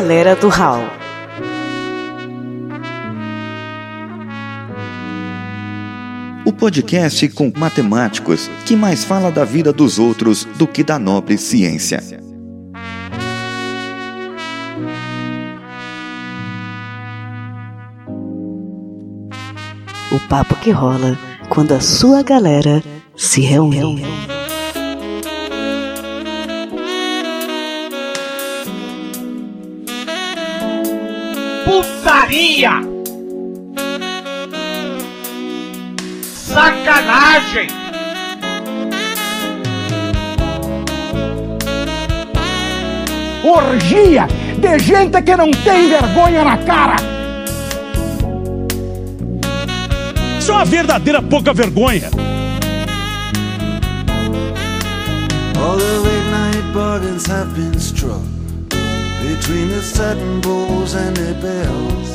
galera do Hall. O podcast com matemáticos que mais fala da vida dos outros do que da nobre ciência. O papo que rola quando a sua galera se reúne. Putaria! Sacanagem! Orgia de gente que não tem vergonha na cara! Isso é uma verdadeira pouca vergonha. All the late night bargains have been struck between the satin bowls and the bells.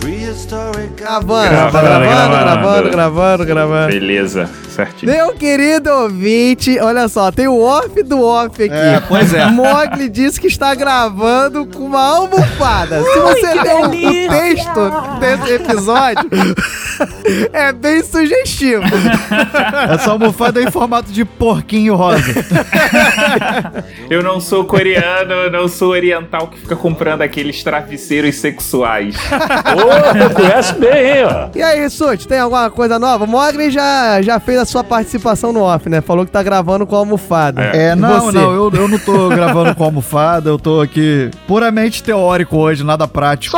Prehistoric Gravando, Gravando, gravando, gravando. gravando, gravando, gravando. Beleza, certinho. Meu querido ouvinte, olha só, tem o off do off aqui. É, pois é. Mogli disse que está gravando com uma almofada. Se você ler o- texto desse episódio, é bem sugestivo. Essa almofada é em formato de porquinho rosa. Eu não sou coreano, eu não sou oriental que fica comprando aqueles travesseiros sexuais. Ô, conhece bem, hein, ó. E aí, Sut, tem alguma coisa nova? O Mogli já, já fez a sua participação no off, né? Falou que tá gravando com a almofada. É, E não, você? não, eu, eu não tô gravando com almofada, eu tô aqui puramente teórico hoje, nada prático.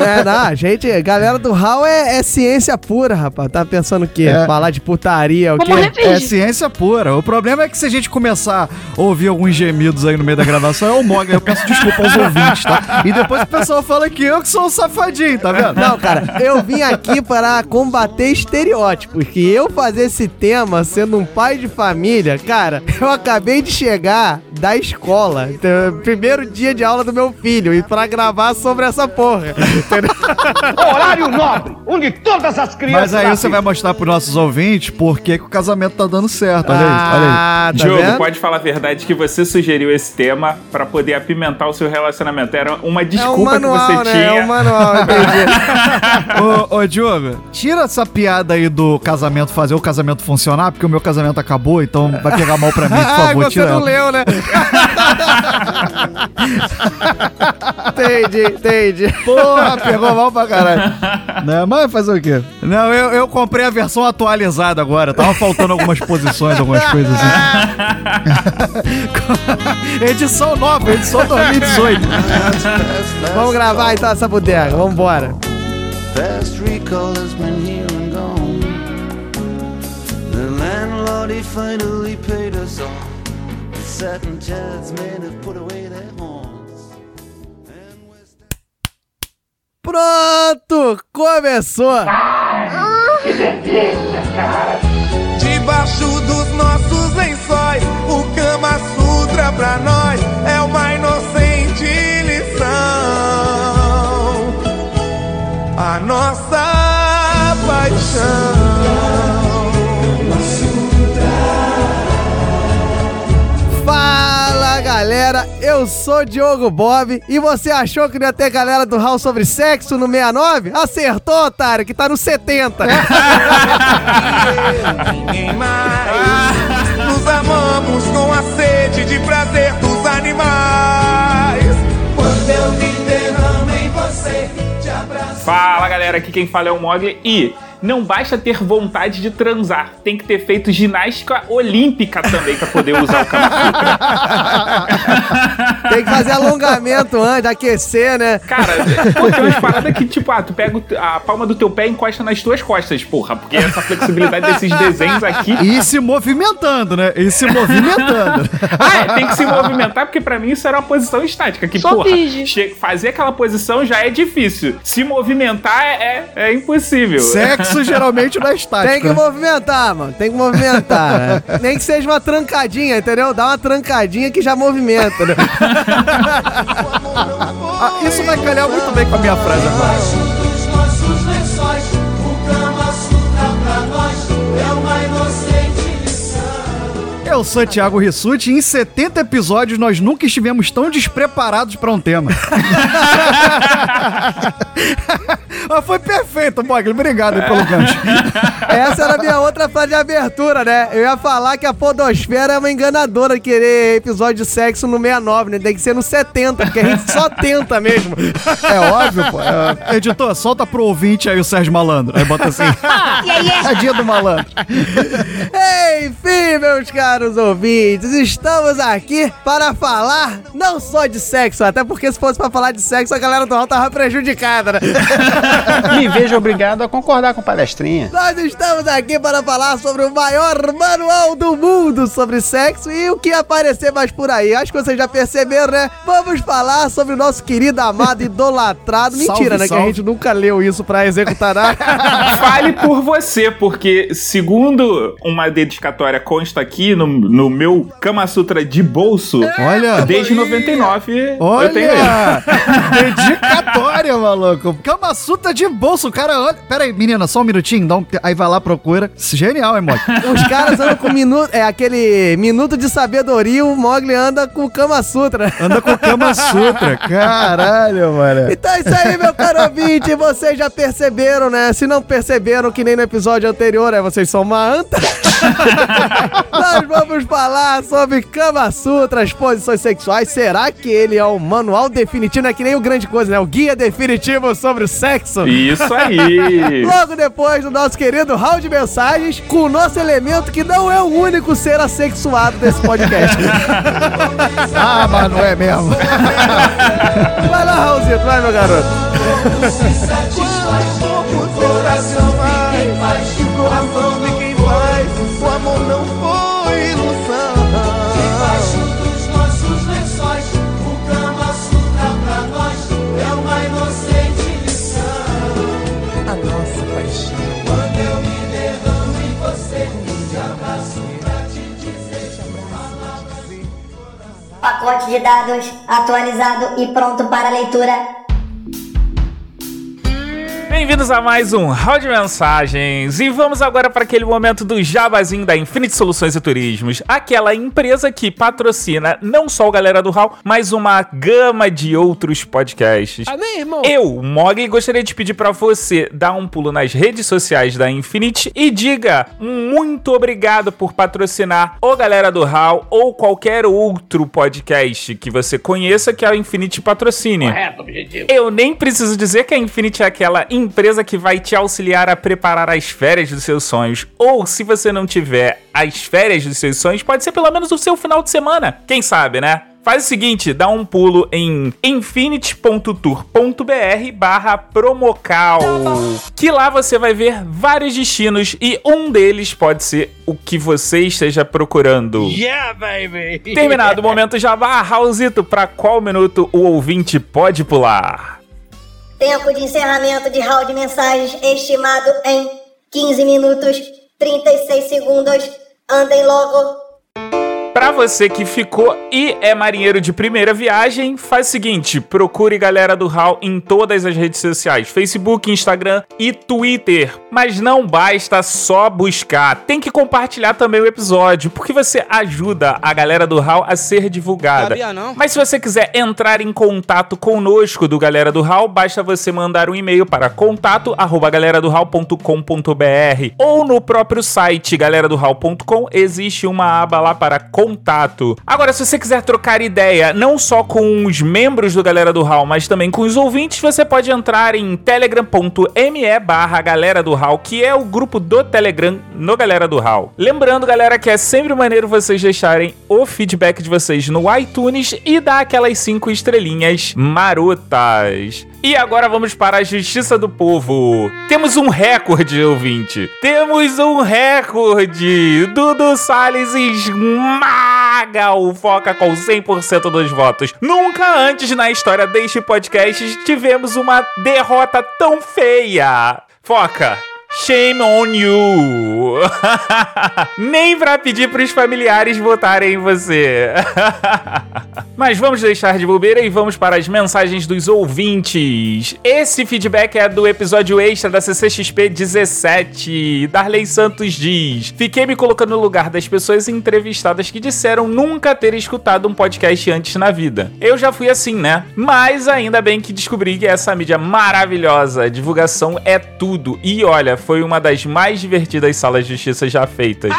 É, não, gente, galera do Hall é, é ciência pura, rapaz. Tá pensando o quê? É. Falar de putaria, o quê? É ciência pura. O problema é que se a gente começar a ouvir alguns gemidos aí no meio da gravação, é o Moga. Eu peço desculpa aos ouvintes, tá? E depois o pessoal fala que eu que sou um safadinho, tá vendo? Não, cara, eu vim aqui para combater estereótipos. Que eu fazer esse tema sendo um pai de família, cara, eu acabei de chegar da escola, então, primeiro dia de aula do meu filho, e pra gravar sobre essa porra. entendeu? Horário nobre, onde todas as crianças. Mas aí você vai mostrar pros nossos ouvintes por que, o casamento tá dando certo. Olha aí, olha aí. Ah, tá Diogo, vendo? pode falar a verdade que você sugeriu esse tema pra poder apimentar o seu relacionamento. Era uma É um desculpa manual, que você né? tinha. É um manual, entendi. ô, ô, Diogo, tira essa piada aí do casamento, fazer o casamento funcionar, porque o meu casamento acabou, então vai pegar mal pra mim, por Ah, favor, você tira não ela. leu, né? entendi, entendi. Porra, pegou mal pra caralho. né? Mas fazer o quê? Não, eu, eu comprei a versão atualizada agora. Tava faltando algumas posições, algumas coisas assim. edição nova, edição 2018. Vamos gravar então essa bodega, vambora. Fast recall has been here landlord, he finally paid us all. The satin chairs men have put away their horns. And we're Pronto, começou. Debaixo dos nossos lençóis, o Kama Sutra pra nós galera, eu sou Diogo Bob e você achou que não ia ter galera do Hall sobre sexo no 69? Acertou, otário, que tá no 70. Ninguém mais. Nos amamos com a sede de prazer dos animais. Quando eu me derramo em você, te abraço. Fala galera, aqui quem fala é o Mogli e não basta ter vontade de transar, tem que ter feito ginástica olímpica também pra poder usar o Kama Sutra. Tem que fazer alongamento antes, aquecer, né? Cara, pô, tem umas paradas que, tipo, ah, tu pega a palma do teu pé e encosta nas tuas costas, porra, porque essa flexibilidade desses desenhos aqui. E se movimentando, né? E se movimentando. Ah, é, tem que se movimentar, porque pra mim isso era uma posição estática. Que, porra, che- fazer aquela posição já é difícil. Se movimentar é, é, é impossível. Sexo geralmente não é estático. Tem que movimentar, mano. Tem que movimentar. né? Nem que seja uma trancadinha, entendeu? Dá uma trancadinha que já movimenta, né? Ah, isso vai calhar muito bem com a minha frase agora. Eu sou Thiago Rissuti e em 70 episódios nós nunca estivemos tão despreparados para um tema. Mas foi perfeito, Mogli. Obrigado pelo gancho. Essa era a minha outra frase de abertura, né? Eu ia falar que a Podosfera é uma enganadora querer episódio de sexo no 69, né? Tem que ser no 70, porque a gente só tenta mesmo. É óbvio, pô. É, editor, solta pro ouvinte aí o Sérgio Malandro. Aí bota assim. é dia do malandro. Enfim, meus caros ouvintes, estamos aqui para falar não só de sexo, até porque se fosse para falar de sexo, a galera do alto tava prejudicada, né? Me vejo obrigado a concordar com o palestrinha. Nós estamos aqui para falar sobre o maior manual do mundo sobre sexo e o que aparecer mais por aí. Acho que vocês já perceberam, né? Vamos falar sobre o nosso querido, amado, idolatrado. Mentira, Salve, né? Que a salve. gente nunca leu isso pra executar nada. Fale por você, porque segundo uma dedicatória consta aqui no, no meu Kama Sutra de bolso, Olha. desde 99 eu tenho ele. Olha! Dedicatória, maluco. Kama Sutra de bolso. O cara, olha. Pera aí, menina, só um minutinho. Dá um... Aí vai lá, procura. Genial, hein, Mogli? Os caras andam com minuto, é aquele minuto de sabedoria, o Mogli anda com Kama Sutra. Anda com Kama Sutra. Caralho, mano. Então é isso aí, meu caro ouvinte. Vocês já perceberam, né? Se não perceberam, que nem no episódio anterior, é vocês são uma anta. Nós vamos falar sobre Kama Sutra, as posições sexuais. Será que ele é o manual definitivo? Não é que nem o grande coisa, né? O guia definitivo sobre o sexo. Isso aí. Logo depois do nosso querido round de mensagens, com o nosso elemento que não é o único ser assexuado desse podcast. Ah, mas não é mesmo. vai lá, Raulzito, vai, meu garoto. O coração Pacote de dados atualizado e pronto para leitura. Bem-vindos a mais um Round de Mensagens e vamos agora para aquele momento do jabazinho da Infinite Soluções e Turismos, aquela empresa que patrocina não só o Galera do Hall, mas uma gama de outros podcasts. Amém, irmão? Eu, Mogli, gostaria de pedir para você dar um pulo nas redes sociais da Infinite e diga muito obrigado por patrocinar o Galera do Hall ou qualquer outro podcast que você conheça que a Infinite patrocine. Correto, objetivo. Eu nem preciso dizer que a Infinity é aquela empresa que vai te auxiliar a preparar as férias dos seus sonhos. Ou se você não tiver as férias dos seus sonhos, pode ser pelo menos o seu final de semana. Quem sabe, né? Faz o seguinte, dá um pulo em infinity.tour.br barra promocal, que lá você vai ver vários destinos e um deles pode ser o que você esteja procurando. Yeah, baby! Terminado o momento Jabá, Raulzito, pra qual minuto o ouvinte pode pular? Tempo de encerramento de round de mensagens estimado em 15 minutos 36 segundos. Andem logo. Pra você que ficou e é marinheiro de primeira viagem, faz o seguinte: procure galera do HAL em todas as redes sociais: Facebook, Instagram e Twitter. Mas não basta só buscar, tem que compartilhar também o episódio, porque você ajuda a galera do HAL a ser divulgada. Sabia não? Mas se você quiser entrar em contato conosco do Galera do HAL, basta você mandar um e-mail para contato@galeradohal.com.br ou no próprio site galeradohal.com existe uma aba lá para contato. Agora, se você quiser trocar ideia não só com os membros do Galera do HAL, mas também com os ouvintes, você pode entrar em telegram.me barra Galera do HAL, que é o grupo do Telegram no Galera do HAL. Lembrando, galera, que é sempre maneiro vocês deixarem o feedback de vocês no iTunes e dar aquelas cinco estrelinhas marotas. E agora vamos para a Justiça do Povo. Temos um recorde, ouvinte. Temos um recorde. Dudu Salles esmaga o Foca com 100% dos votos. Nunca antes na história deste podcast tivemos uma derrota tão feia. Foca, Shame on you! Nem pra pedir pros familiares votarem em você. Mas vamos deixar de bobeira e vamos para as mensagens dos ouvintes. Esse feedback é do episódio extra da CCXP 17. Darley Santos diz: Fiquei me colocando no lugar das pessoas entrevistadas que disseram nunca ter escutado um podcast antes na vida. Eu já fui assim, né? Mas ainda bem que descobri que essa mídia maravilhosa, divulgação é tudo. E olha, foi uma das mais divertidas salas de justiça já feitas.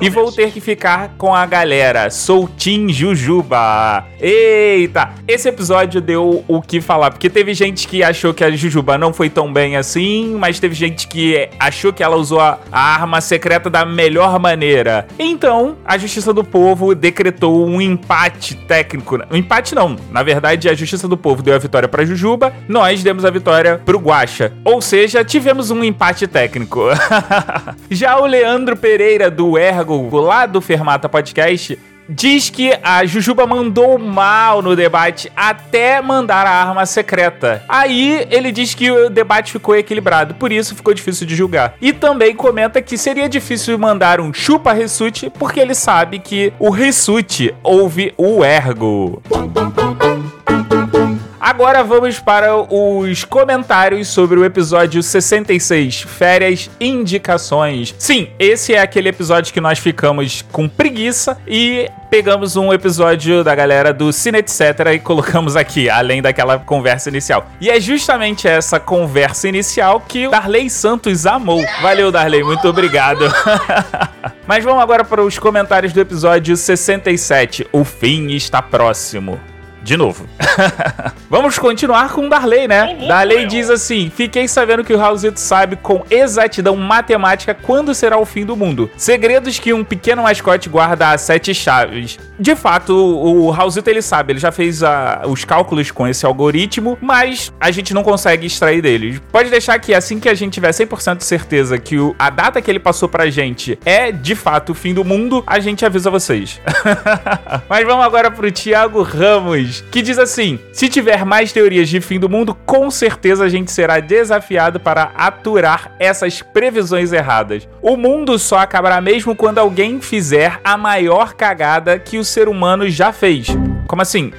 E vou ter que ficar com a galera. Sou Tim Jujuba. Eita! Esse episódio deu o que falar, porque teve gente que achou que a Jujuba não foi tão bem assim, mas teve gente que achou que ela usou a, arma secreta da melhor maneira. Então, a Justiça do Povo decretou um empate técnico. Um empate não. Na verdade, a Justiça do Povo deu a vitória pra Jujuba, nós demos a vitória pro Guaxa. Ou seja, tivemos um empate técnico. Já o Leandro Pereira do Ergo, lá do Fermata Podcast, diz que a Jujuba mandou mal no debate até mandar a arma secreta. Aí ele diz que o debate ficou equilibrado, por isso ficou difícil de julgar. E também comenta que seria difícil mandar um chupa Ressute, porque ele sabe que o Ressute ouve o ergo. Agora vamos para os comentários sobre o episódio 66, Férias Indicações. Sim, esse é aquele episódio que nós ficamos com preguiça e pegamos um episódio da galera do Cine Etc. e colocamos aqui, além daquela conversa inicial. E é justamente essa conversa inicial que o Darley Santos amou. Valeu, Darley, muito obrigado. Mas vamos agora para os comentários do episódio 67. O fim está próximo. De novo. Vamos continuar com o Darley, né? Darley diz assim: Fiquei sabendo que o Raulzito sabe com exatidão matemática quando será o fim do mundo. Segredos que um pequeno mascote guarda a sete chaves. De fato, o Raulzito ele sabe, ele já fez a, os cálculos com esse algoritmo, mas a gente não consegue extrair dele. Pode deixar que assim que a gente tiver 100% de certeza que o, a data que ele passou pra gente é de fato o fim do mundo, a gente avisa vocês. mas vamos agora pro Thiago Ramos que diz assim: se tiver mais teorias de fim do mundo, com certeza a gente será desafiado para aturar essas previsões erradas. O mundo só acabará mesmo quando alguém fizer a maior cagada que o ser humano já fez. Como assim?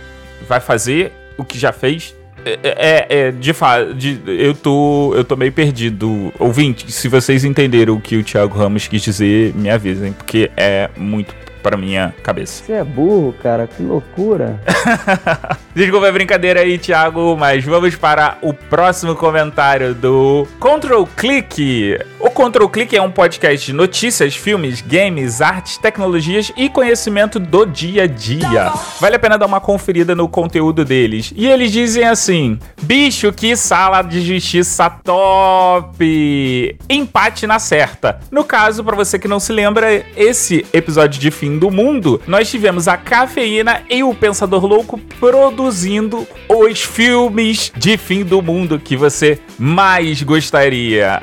Vai fazer o que já fez? É, é, é de fato, eu tô, eu tô meio perdido. Ouvinte, se vocês entenderam o que o Thiago Ramos quis dizer, me avisem, porque é muito para minha cabeça. Você é burro, cara, que loucura. Desculpa a brincadeira aí, Thiago, mas vamos para o próximo comentário do Control Click. O Control Click é um podcast de notícias, filmes, games, artes, tecnologias e conhecimento do dia a dia. Vale a pena dar uma conferida no conteúdo deles. E eles dizem assim: bicho, que sala de justiça top! Empate na certa. No caso, para você que não se lembra, esse episódio de fim do mundo, nós tivemos a cafeína e o Pensador Louco produzindo os filmes de fim do mundo que você mais gostaria.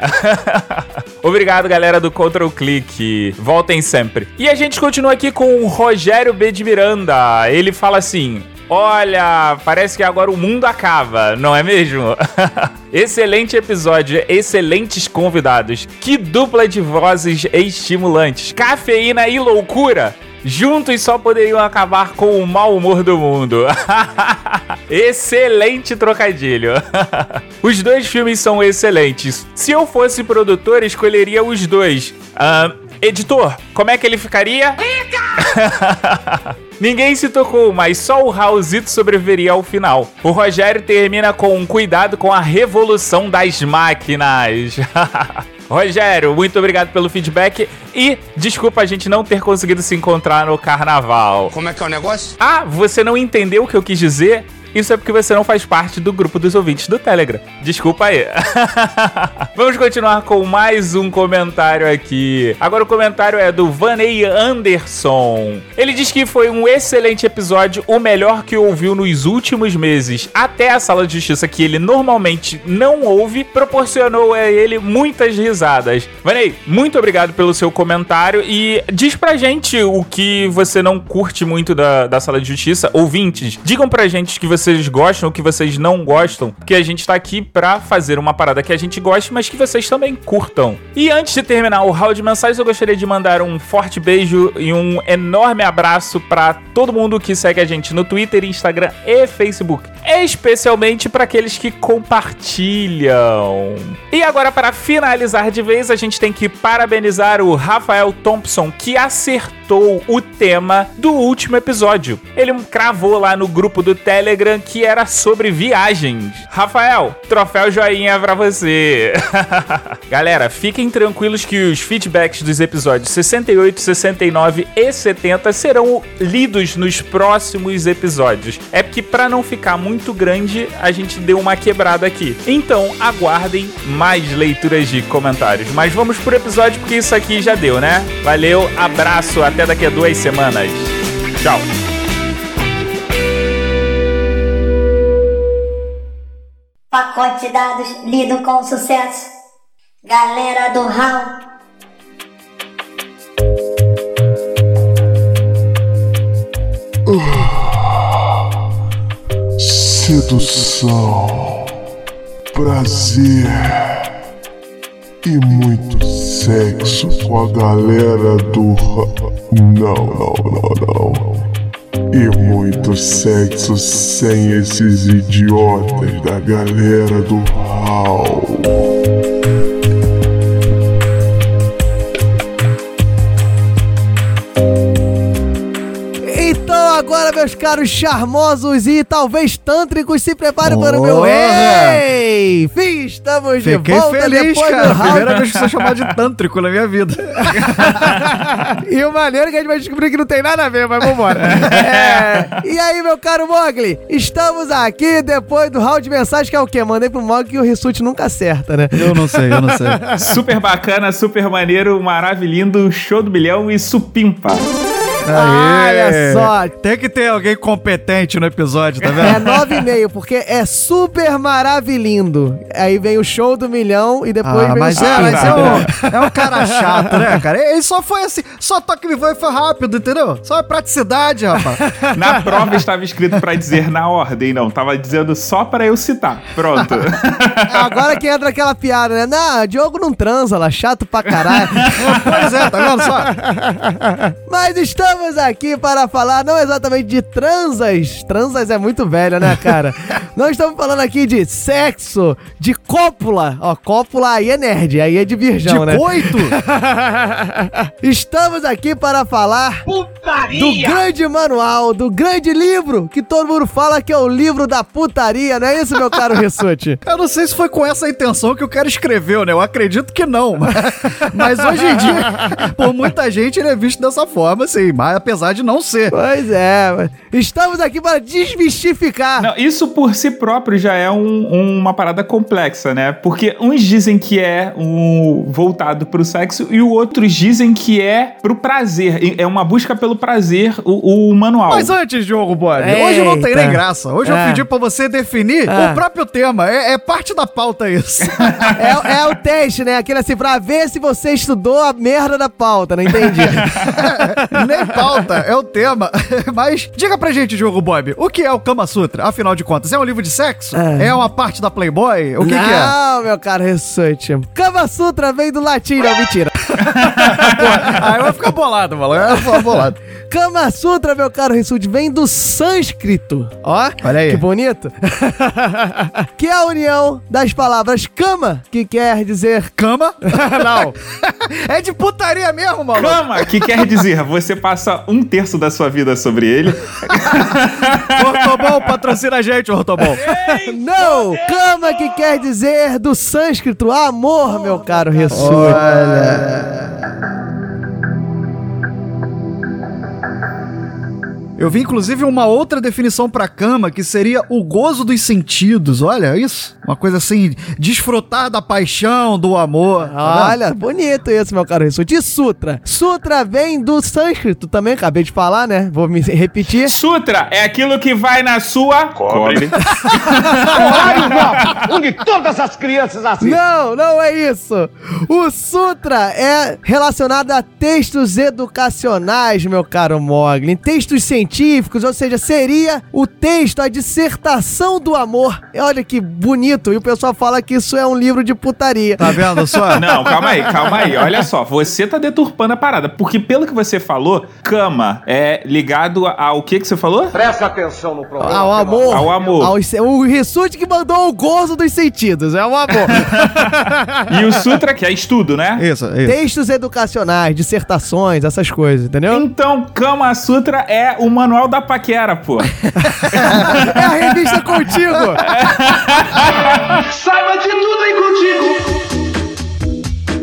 Obrigado, galera do Control Click. Voltem sempre. E a gente continua aqui com o Rogério B. de Miranda. Ele fala assim: Olha, parece que agora o mundo acaba, não é mesmo? Excelente episódio, excelentes convidados. Que dupla de vozes estimulantes. Cafeína e loucura. Juntos só poderiam acabar com o mau humor do mundo. Excelente trocadilho. os dois filmes são excelentes. Se eu fosse produtor, escolheria os dois. Uh, editor, como é que ele ficaria? Ninguém se tocou, mas só o Raulzito sobreviveria ao final. O Rogério termina com um cuidado com a revolução das máquinas. Rogério, muito obrigado pelo feedback e desculpa a gente não ter conseguido se encontrar no carnaval. Como é que é o negócio? Ah, você não entendeu o que eu quis dizer? Isso é porque você não faz parte do grupo dos ouvintes do Telegram. Desculpa aí. Vamos continuar com mais um comentário aqui. Agora o comentário é do Vaney Anderson. Ele diz que foi um excelente episódio, o melhor que ouviu nos últimos meses. Até a sala de justiça, que ele normalmente não ouve, proporcionou a ele muitas risadas. Vaney, muito obrigado pelo seu comentário e diz pra gente o que você não curte muito da, da sala de justiça. Ouvintes, digam pra gente que você vocês gostam, o que vocês não gostam, porque a gente tá aqui pra fazer uma parada que a gente goste, mas que vocês também curtam. E antes de terminar o round de mensagens, eu gostaria de mandar um forte beijo e um enorme abraço pra todo mundo que segue a gente no Twitter, Instagram e Facebook, especialmente para aqueles que compartilham. E agora para finalizar de vez, a gente tem que parabenizar o Rafael Thompson que acertou o tema do último episódio. Ele cravou lá no grupo do Telegram que era sobre viagens. Rafael, troféu joinha pra você. Galera, fiquem tranquilos que os feedbacks dos episódios 68, 69 e 70 serão lidos nos próximos episódios. É porque para não ficar muito grande, a gente deu uma quebrada aqui. Então, aguardem mais leituras de comentários. Mas vamos pro episódio porque isso aqui já deu, né? Valeu, abraço, até daqui a duas semanas. Tchau. Pacote de dados lido com sucesso. Galera do HAL. Sedução, prazer e muito sexo com a galera do. Não, não, não, não. E muito sexo sem esses idiotas da galera do Hall. Meus caros charmosos e talvez tântricos, se preparem para o meu rei! Fim, estamos Fiquei de volta feliz, depois cara. do round. Primeira vez que sou chamado de tântrico na minha vida. E o maneiro é que a gente vai descobrir que não tem nada a ver, mas vambora. É, E aí, meu caro Mogli, estamos aqui depois do round de mensagem, que é o quê? Mandei pro Mogli que o Rissuti nunca acerta, né? Eu não sei, eu não sei. Super bacana, super maneiro, maravilhindo, show do milhão e supimpa. Olha só. Tem que ter alguém competente no episódio, tá É vendo? 9,5, porque é super maravilhindo. Aí vem o show do milhão e depois Ah, vem mas o é, mas é um, é um cara chato, né, cara? Ele só foi assim, só toque me e foi rápido, entendeu? Só é praticidade, rapaz. Na prova estava escrito pra dizer na ordem, não. Tava dizendo só pra eu citar. Pronto. Agora que entra aquela piada, né? Não, Diogo não transa lá, chato pra caralho. pois é, tá vendo só? Mas estamos aqui para falar não exatamente de transas. Transas é muito velha, né, cara? Nós estamos falando aqui de sexo, de cópula. Ó, cópula aí é nerd, aí é de virgão, De né? coito? Estamos aqui para falar do grande manual, do grande livro, que todo mundo fala que é o livro da putaria, não é isso, meu caro Rissuti? Eu não sei se foi com essa intenção que o cara escreveu, né? Eu acredito que não. Mas hoje em dia, por muita gente, ele é visto dessa forma, assim. Mas apesar de não ser. Pois é, mas estamos aqui para desmistificar. Não, isso por si próprio já é um- uma parada complexa, né? Porque uns dizem que é um voltado pro sexo e outros dizem que é pro prazer. É uma busca pelo prazer, o, o manual. Mas antes, Diogo Bob, hoje não tem nem graça. Hoje eu É. pedi pra você definir É. o próprio tema. É, é parte da pauta isso. É, é o teste, né? Aquele assim, pra ver se você estudou a merda da pauta, não entendi. nem pauta, é o tema. Mas diga pra gente, Diogo Bob, o que é o Kama Sutra? Afinal de contas, é um livro de sexo? É. É, uma parte da Playboy? O que, que é? Não, meu caro Rissuti. Kama Sutra vem do latim, não, mentira. Aí vou ficar bolado. Eu vou ficar bolado. Kama Sutra, meu caro Rissuti, vem do sânscrito. Ó, Olha aí. que bonito. que é a união das palavras cama, que quer dizer... Cama? não. É de putaria mesmo, mano. Cama, que quer dizer, você passa um terço da sua vida sobre ele. Ortobon, patrocina a gente, Ortobon. Não, cama que quer dizer do sânscrito amor, meu caro Rissuti. Eu vi, inclusive, uma outra definição pra cama, que seria o gozo dos sentidos. Olha isso. Uma coisa assim, desfrutar da paixão, do amor. tá vendo? Olha, bonito isso, meu caro Rissuti. E Sutra? Sutra vem do sânscrito também, acabei de falar, né? Vou me repetir. Sutra é aquilo que vai na sua cobre. Onde todas as crianças assim. Não, não é isso. O Sutra é relacionado a textos educacionais, meu caro Mogli. Textos científicos, ou seja, seria o texto, a dissertação do amor. Olha que bonito. E o pessoal fala que isso é um livro de putaria. Tá vendo só? Não, calma aí, calma aí. Olha só, você tá deturpando a parada. Porque pelo que você falou, cama é ligado ao que que você falou? Presta atenção no programa. Ao amor. Ao amor. Ao, o Rissuti que mandou o gozo dos sentidos. É o amor. E o sutra, que é estudo, né? Isso, isso. Textos educacionais, dissertações, essas coisas, entendeu? Então, Kama Sutra é o manual da paquera, pô. É a revista contigo. Saiba de tudo aí contigo.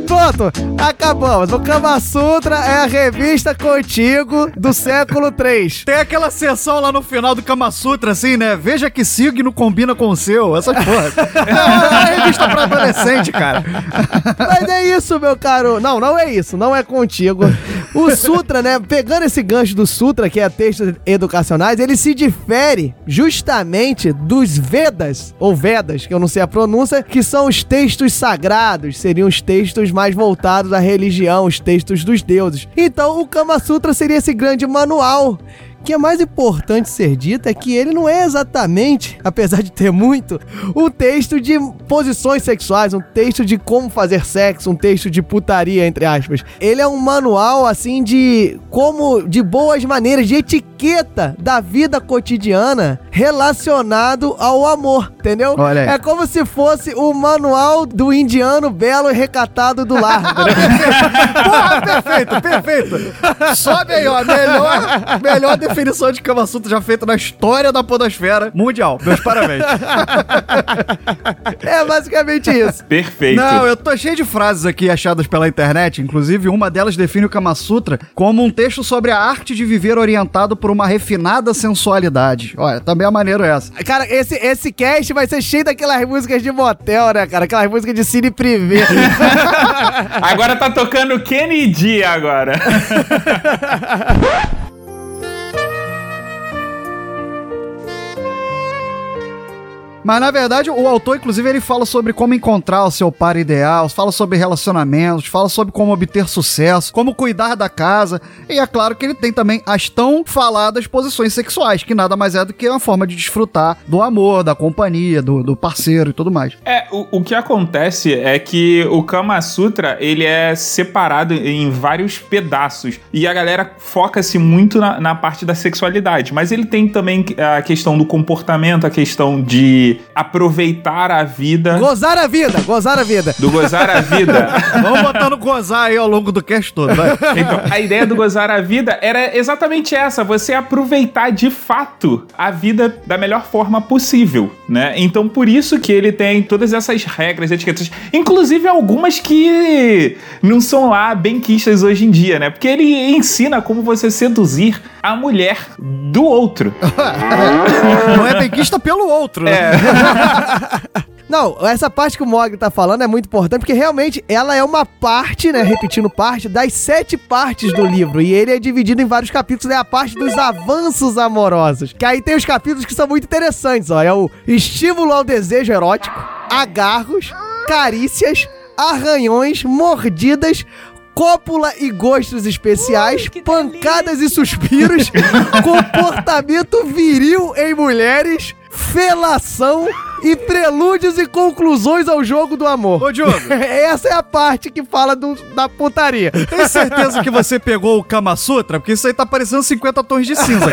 Pronto, acabamos. O Kama Sutra é a revista contigo do século 3. Tem aquela sessão lá no final do Kama Sutra, assim, né? Veja que signo combina com o seu. Essas porra. É uma revista pra adolescente, cara. Mas é isso, meu caro. Não, não é isso. Não é contigo. O Sutra, né? Pegando esse gancho do Sutra, que é textos educacionais, ele se difere justamente dos Vedas, ou Vedas, que eu não sei a pronúncia, que são os textos sagrados. Seriam os textos mais voltados à religião, os textos dos deuses. Então, o Kama Sutra seria esse grande manual. O que é mais importante ser dito é que ele não é exatamente, apesar de ter muito, um texto de posições sexuais, um texto de como fazer sexo, um texto de putaria, entre aspas. Ele é um manual, assim, de como, de boas maneiras, de etiqueta da vida cotidiana relacionado ao amor, entendeu? Olha aí. É como se fosse o manual do indiano belo e recatado do lar? Porra, perfeito, perfeito. Sobe aí, ó. Melhor, melhor definição de Kama Sutra já feita na história da podosfera mundial. Meus parabéns. É basicamente isso. Perfeito. Não, eu tô cheio de frases aqui achadas pela internet. Inclusive, uma delas define o Kama Sutra como um texto sobre a arte de viver orientado por uma refinada sensualidade. Olha, também é maneiro essa. Cara, esse, esse cast vai ser cheio daquelas músicas de motel, né, cara? Aquelas músicas de cine privê. Agora tá tocando Kennedy agora. Mas na verdade, o autor, inclusive, ele fala sobre como encontrar o seu par ideal, fala sobre relacionamentos, fala sobre como obter sucesso, como cuidar da casa. E é claro que ele tem também as tão faladas posições sexuais, que nada mais é do que uma forma de desfrutar do amor, da companhia, do, do parceiro e tudo mais. É, o, o que acontece é que o Kama Sutra, ele é separado em vários pedaços. E a galera foca-se muito na, na parte da sexualidade. Mas ele tem também a questão do comportamento, a questão de aproveitar a vida. Gozar a vida, gozar a vida. Do gozar a vida. Vamos botar no gozar aí ao longo do cast todo, vai. Então, a ideia do gozar a vida era exatamente essa: você aproveitar de fato a vida da melhor forma possível, né? Então, por isso que ele tem todas essas regras, etiquetas, inclusive algumas que não são lá bem quistas hoje em dia, né? Porque ele ensina como você seduzir a mulher do outro. Não é benquista pelo outro, né? É. Não, essa parte que o Mog tá falando é muito importante, porque realmente ela é uma parte, né? Repetindo parte, das sete partes do livro. E ele é dividido em vários capítulos, é a parte dos avanços amorosos. Que aí tem os capítulos que são muito interessantes, ó. É o estímulo ao desejo erótico, agarros, carícias, arranhões, mordidas, cópula e gostos especiais, pancadas e suspiros, comportamento viril em mulheres, felação e prelúdios e conclusões ao jogo do amor. Ô, Diogo. Essa é a parte que fala do- da putaria. Tem certeza que você pegou o Kama Sutra? Porque isso aí tá parecendo 50 tons de cinza.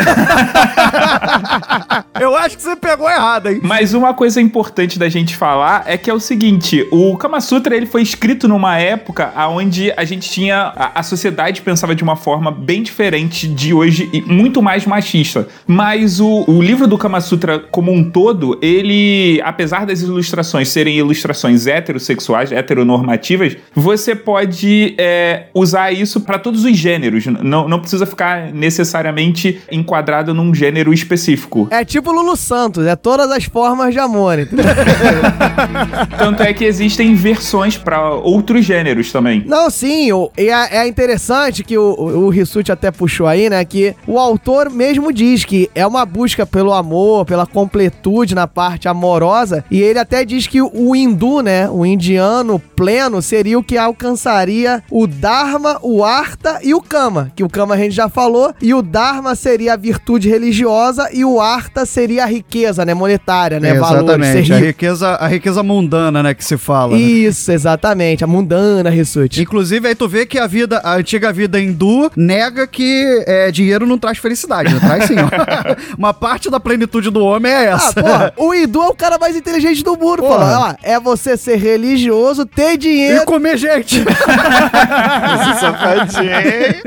Eu acho que você pegou errado, hein? Mas uma coisa importante da gente falar é que é o seguinte: o Kama Sutra ele foi escrito numa época onde a gente tinha. A, a sociedade pensava de uma forma bem diferente de hoje e muito mais machista. Mas o, o livro do Kama Sutra, como um todo, ele, apesar das ilustrações serem ilustrações heterossexuais, heteronormativas, você pode é, usar isso para todos os gêneros. Não, não precisa ficar necessariamente enquadrado num gênero específico. É tipo Lulu Santos, é todas as formas de amor. Tanto é que existem versões pra outros gêneros também. Não, sim, o- e é, é interessante que o, o, o Rissuti até puxou aí, né? Que o autor mesmo diz que é uma busca pelo amor, pela completude na parte amorosa, e ele até diz que o hindu, né? O indiano pleno seria o que alcançaria o Dharma, o Artha e o Kama, que o Kama a gente já falou, e o Dharma seria a virtude religiosa e o Artha seria a riqueza, né? Monetária, né? É, exatamente. A riqueza, a riqueza mundana, né, que se fala. né? Isso, exatamente, a mundana, Rissuti. Inclusive, aí tu vê que a vida, a antiga vida hindu nega que é, dinheiro não traz felicidade, né? Traz sim, ó. Uma parte da plenitude do homem é Ah, essa. porra, o hindu é o cara mais inteligente do mundo, pô. Lá, é você ser religioso, ter E dinheiro. comer gente. Esse safadinho.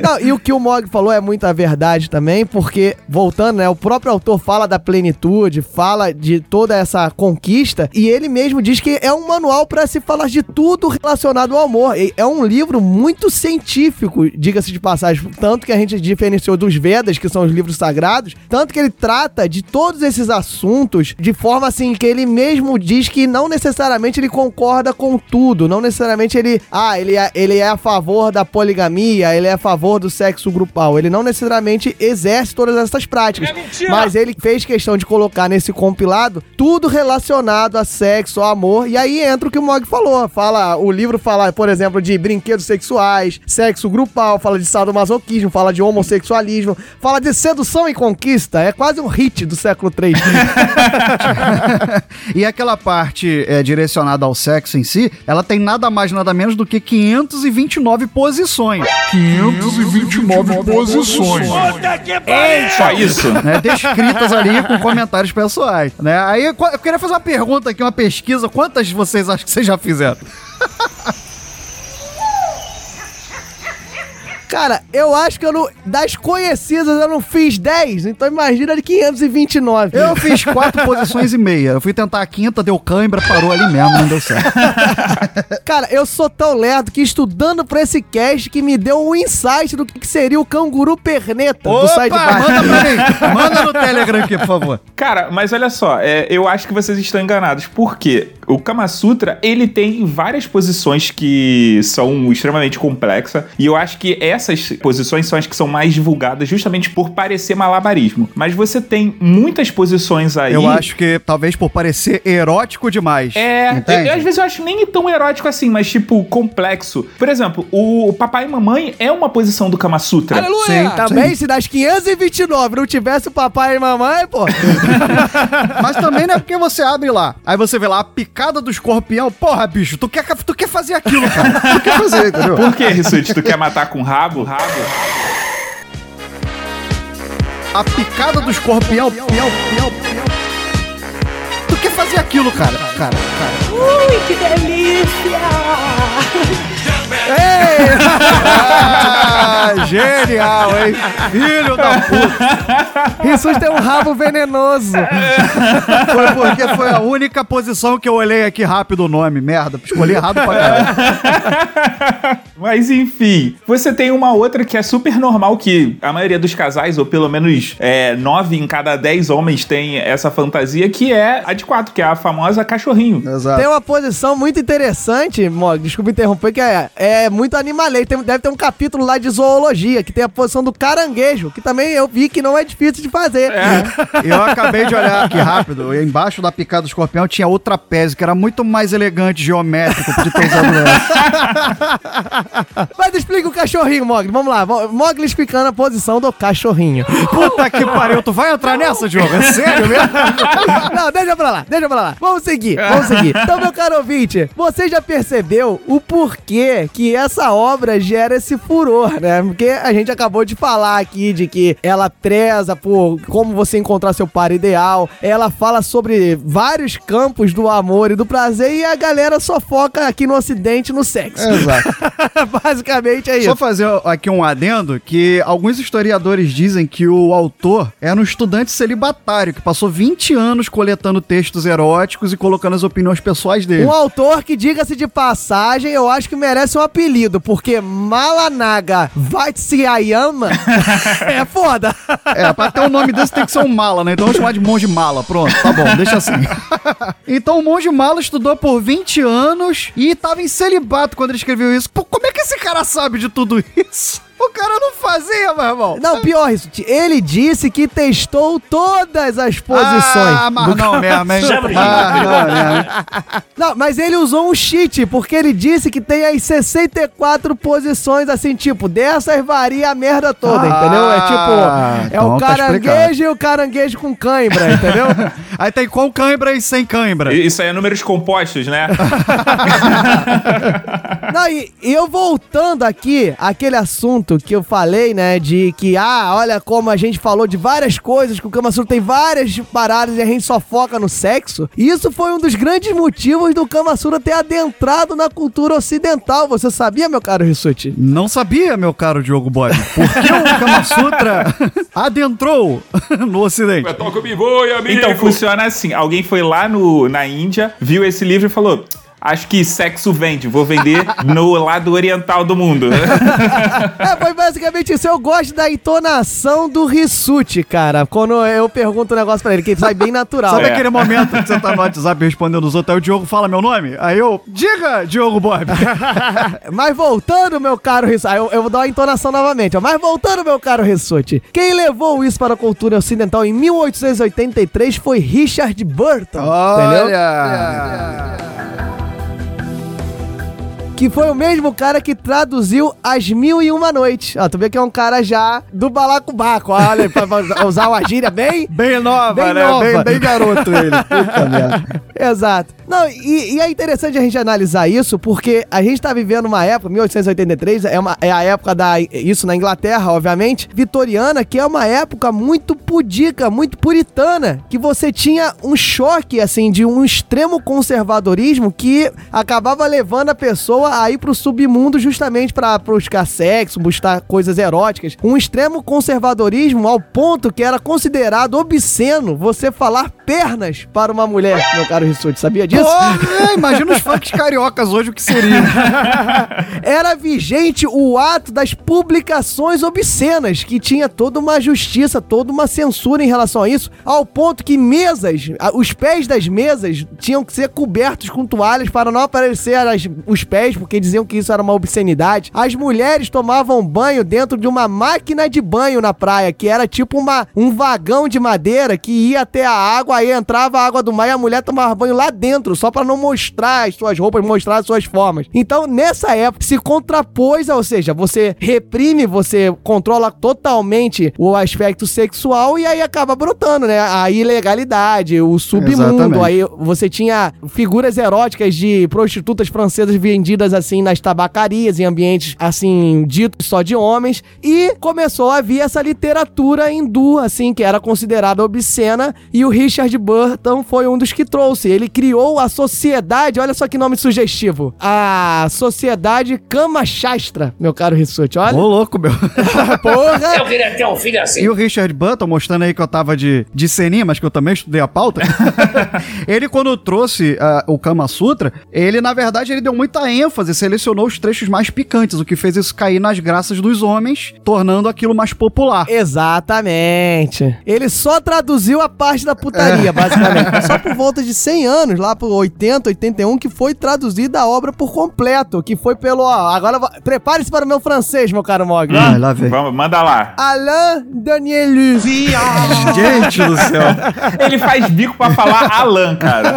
Não, e o que o Mog falou é muita verdade também, porque, voltando, né, o próprio autor fala da plenitude, fala de toda essa conquista, e ele mesmo diz que é um manual pra se falar de tudo relacionado ao amor. E É um livro muito científico, diga-se de passagem, tanto que a gente diferenciou dos Vedas, que são os livros sagrados, tanto que ele trata de todos esses assuntos de forma assim que ele mesmo diz que não necessariamente ele concorda com tudo, não necessariamente ele, ah, ele é, ele é a favor da poligamia, ele é a favor do sexo grupal, ele não necessariamente exerce todas essas práticas, mas ele fez questão de colocar nesse compilado tudo relacionado a sexo, a amor, e aí entra o que o Mog falou, fala, o livro fala, por exemplo, de brinquedos sexuais, sexo grupal, fala de sadomasoquismo, fala de homossexualismo, fala de sedução e conquista, é quase um hit do século 3. E aquela parte é, direcionada ao sexo em si, ela tem nada mais, nada menos do que 529 posições. 529 posições. Só isso? né, descritas ali com comentários pessoais. Né? Aí eu queria fazer uma pergunta aqui, uma pesquisa. Quantas de vocês acham que vocês já fizeram? Cara, eu acho que eu não. Das conhecidas eu não fiz 10, então imagina de 529. Eu fiz quatro posições e meia. Eu fui tentar a quinta, deu cãibra, parou ali mesmo, não deu certo. Cara, eu sou tão lerdo que estudando pra esse cast que me deu um insight do que seria o canguru perneta do site Opa, manda pra mim. Manda no Telegram aqui, por favor. Cara, mas olha só, é, eu acho que vocês estão enganados. Por quê? O Kama Sutra, ele tem várias posições que são extremamente complexas. E eu acho que essas posições são as que são mais divulgadas justamente por parecer malabarismo. Mas você tem muitas posições aí. Eu acho que talvez por parecer erótico demais. É, Entende? eu- às vezes eu acho nem tão erótico assim, mas tipo, complexo. Por exemplo, o papai e mamãe é uma posição do Kama Sutra. Sim, também, se das 529 não tivesse o papai e mamãe, pô. Mas também não é porque você abre lá. Aí você vê lá a picada do escorpião. Porra, bicho, tu quer, tu quer fazer aquilo, cara. Tu quer fazer, entendeu? Por que, Rissuti? Tu quer matar com rabo? Rabo? A picada do escorpião. Pião, pião, pião. Tu quer fazer aquilo, cara. Cara, cara. Ui, que delícia! Ah, genial, hein? Filho da puta. Isso tem um rabo venenoso. Foi porque foi a única posição que eu olhei aqui rápido o nome. Merda, escolhi errado pra caralho. Mas enfim, você tem uma outra que é super normal, que a maioria dos casais, ou pelo menos é, nove em cada dez homens tem essa fantasia, que é a de quatro, que é a famosa cachorrinho. Exato. Tem uma posição muito interessante, Mog, desculpa interromper, que é, é muito animalei. Tem, deve ter um capítulo lá de zoologia, que tem a posição do caranguejo, que também eu vi que não é difícil de fazer. Eu acabei de olhar aqui rápido. e Embaixo da picada do escorpião tinha outra trapézio, que era muito mais elegante, geométrico, de ter usado essa. Mas explica o cachorrinho, Mogli. Vamos lá. Mo- Mogli explicando a posição do cachorrinho. Puta que pariu, tu vai entrar nessa, Diogo? É sério mesmo? Não, deixa pra lá, deixa pra lá. Vamos seguir, vamos seguir. Então, meu caro ouvinte, você já percebeu o porquê que essa obra gera esse furor, né? Porque a gente acabou de falar aqui de que ela preza por como você encontrar seu par ideal, ela fala sobre vários campos do amor e do prazer e a galera só foca aqui no ocidente no sexo. Exato. Basicamente é Só isso. fazer aqui um adendo que alguns historiadores dizem que o autor era um estudante celibatário que passou 20 anos coletando textos eróticos e colocando as opiniões pessoais dele. Um autor que, diga-se de passagem, eu acho que merece um apelido, porque Malanaga Vatsyayama é foda. É, pra ter um nome desse tem que ser um mala, né? Então vamos chamar de monge mala. Pronto, tá bom, deixa assim. Então o monge mala estudou por 20 anos e tava em celibato quando ele escreveu isso. Pô, como é que esse cara sabe de tudo isso? O cara não fazia, meu irmão. Não, pior isso. Ele disse que testou todas as posições. Ah, mas do não mesmo, hein? Não. Não, mas ele usou um cheat, porque ele disse que tem as 64 posições, assim, tipo, dessas varia a merda toda, Ah, entendeu? É tipo, é então o tá caranguejo e o caranguejo com cãibra, entendeu? Aí tem com cãibra e sem cãibra. Isso aí é números compostos, né? Não, e, e eu voltando aqui, aquele assunto que eu falei, né, de que, ah, olha como a gente falou de várias coisas, que o Kama Sutra tem várias paradas e a gente só foca no sexo. Isso foi um dos grandes motivos do Kama Sutra ter adentrado na cultura ocidental. Você sabia, meu caro Rissuti? Não sabia, meu caro Diogo Bob. Porque o Kama Sutra adentrou no ocidente. Então, funciona assim. Alguém foi lá no, na Índia, viu esse livro e falou... Acho que sexo vende, vou vender no lado oriental do mundo. É, foi basicamente isso. Eu gosto da entonação do Rissuti, cara. Quando eu pergunto um negócio pra ele, que sai bem natural. Sabe aquele momento que você tá no WhatsApp respondendo os outros, aí o Diogo fala meu nome? Aí eu, diga, Diogo Bob. Mas voltando, meu caro Rissuti, eu, eu vou dar uma entonação novamente, ó. Mas voltando, meu caro Rissuti, quem levou isso para a cultura ocidental em 1883 foi Richard Burton. Entendeu? Que foi o mesmo cara que traduziu As Mil e Uma Noites. Ó, tu vê que é um cara já do balacobaco. Olha, pra pra usar uma gíria bem... Bem nova, Bem né? nova. Bem, bem garoto ele. Puta merda. Exato. Não, e, e é interessante a gente analisar isso, porque a gente tá vivendo uma época, 1883, é, uma, é a época da. Isso na Inglaterra, obviamente, vitoriana, que é uma época muito pudica, muito puritana, que você tinha um choque, assim, de um extremo conservadorismo que acabava levando a pessoa a ir pro submundo justamente pra buscar sexo, buscar coisas eróticas. Um extremo conservadorismo ao ponto que era considerado obsceno você falar pernas para uma mulher, meu caro Rissuti, sabia disso? Porra, é, imagina os funks cariocas hoje o que seria. Era vigente o ato das publicações obscenas, que tinha toda uma justiça, toda uma censura em relação a isso, ao ponto que mesas, os pés das mesas tinham que ser cobertos com toalhas para não aparecer as- os pés, porque diziam que isso era uma obscenidade. As mulheres tomavam banho dentro de uma máquina de banho na praia, que era tipo uma, um vagão de madeira que ia até a água, aí entrava a água do mar e a mulher tomava banho lá dentro, só para não mostrar as suas roupas, mostrar as suas formas. Então, nessa época, se contrapôs, ou seja, você reprime, você controla totalmente o aspecto sexual e aí acaba brotando, né? A ilegalidade, o submundo, Exatamente. aí você tinha figuras eróticas de prostitutas francesas vendidas assim nas tabacarias, em ambientes assim, ditos só de homens, e começou a vir essa literatura hindu, assim, que era considerada obscena, e o Richard Burton foi um dos que trouxe. Ele criou a sociedade, olha só que nome sugestivo, a Sociedade Kama Shastra, meu caro Rissuti, olha. Ô, louco, meu. Porra! Eu queria ter um filho assim. E o Richard Button, mostrando aí que eu tava de, de ceninha, mas que eu também estudei a pauta, ele quando trouxe ah, o Kama Sutra, ele na verdade ele deu muita ênfase, selecionou os trechos mais picantes, o que fez isso cair nas graças dos homens, tornando aquilo mais popular. Exatamente. Ele só traduziu a parte da putaria, basicamente. Só por volta de 100 anos, lá por 80, 81, que foi traduzida a obra por completo, que foi pelo... Ó, agora, prepare-se para o meu francês, meu caro Mog. Ah, lá vem. Vamos, manda lá. Alain Danielu. Gente do céu. Ele faz bico pra falar Alan, cara.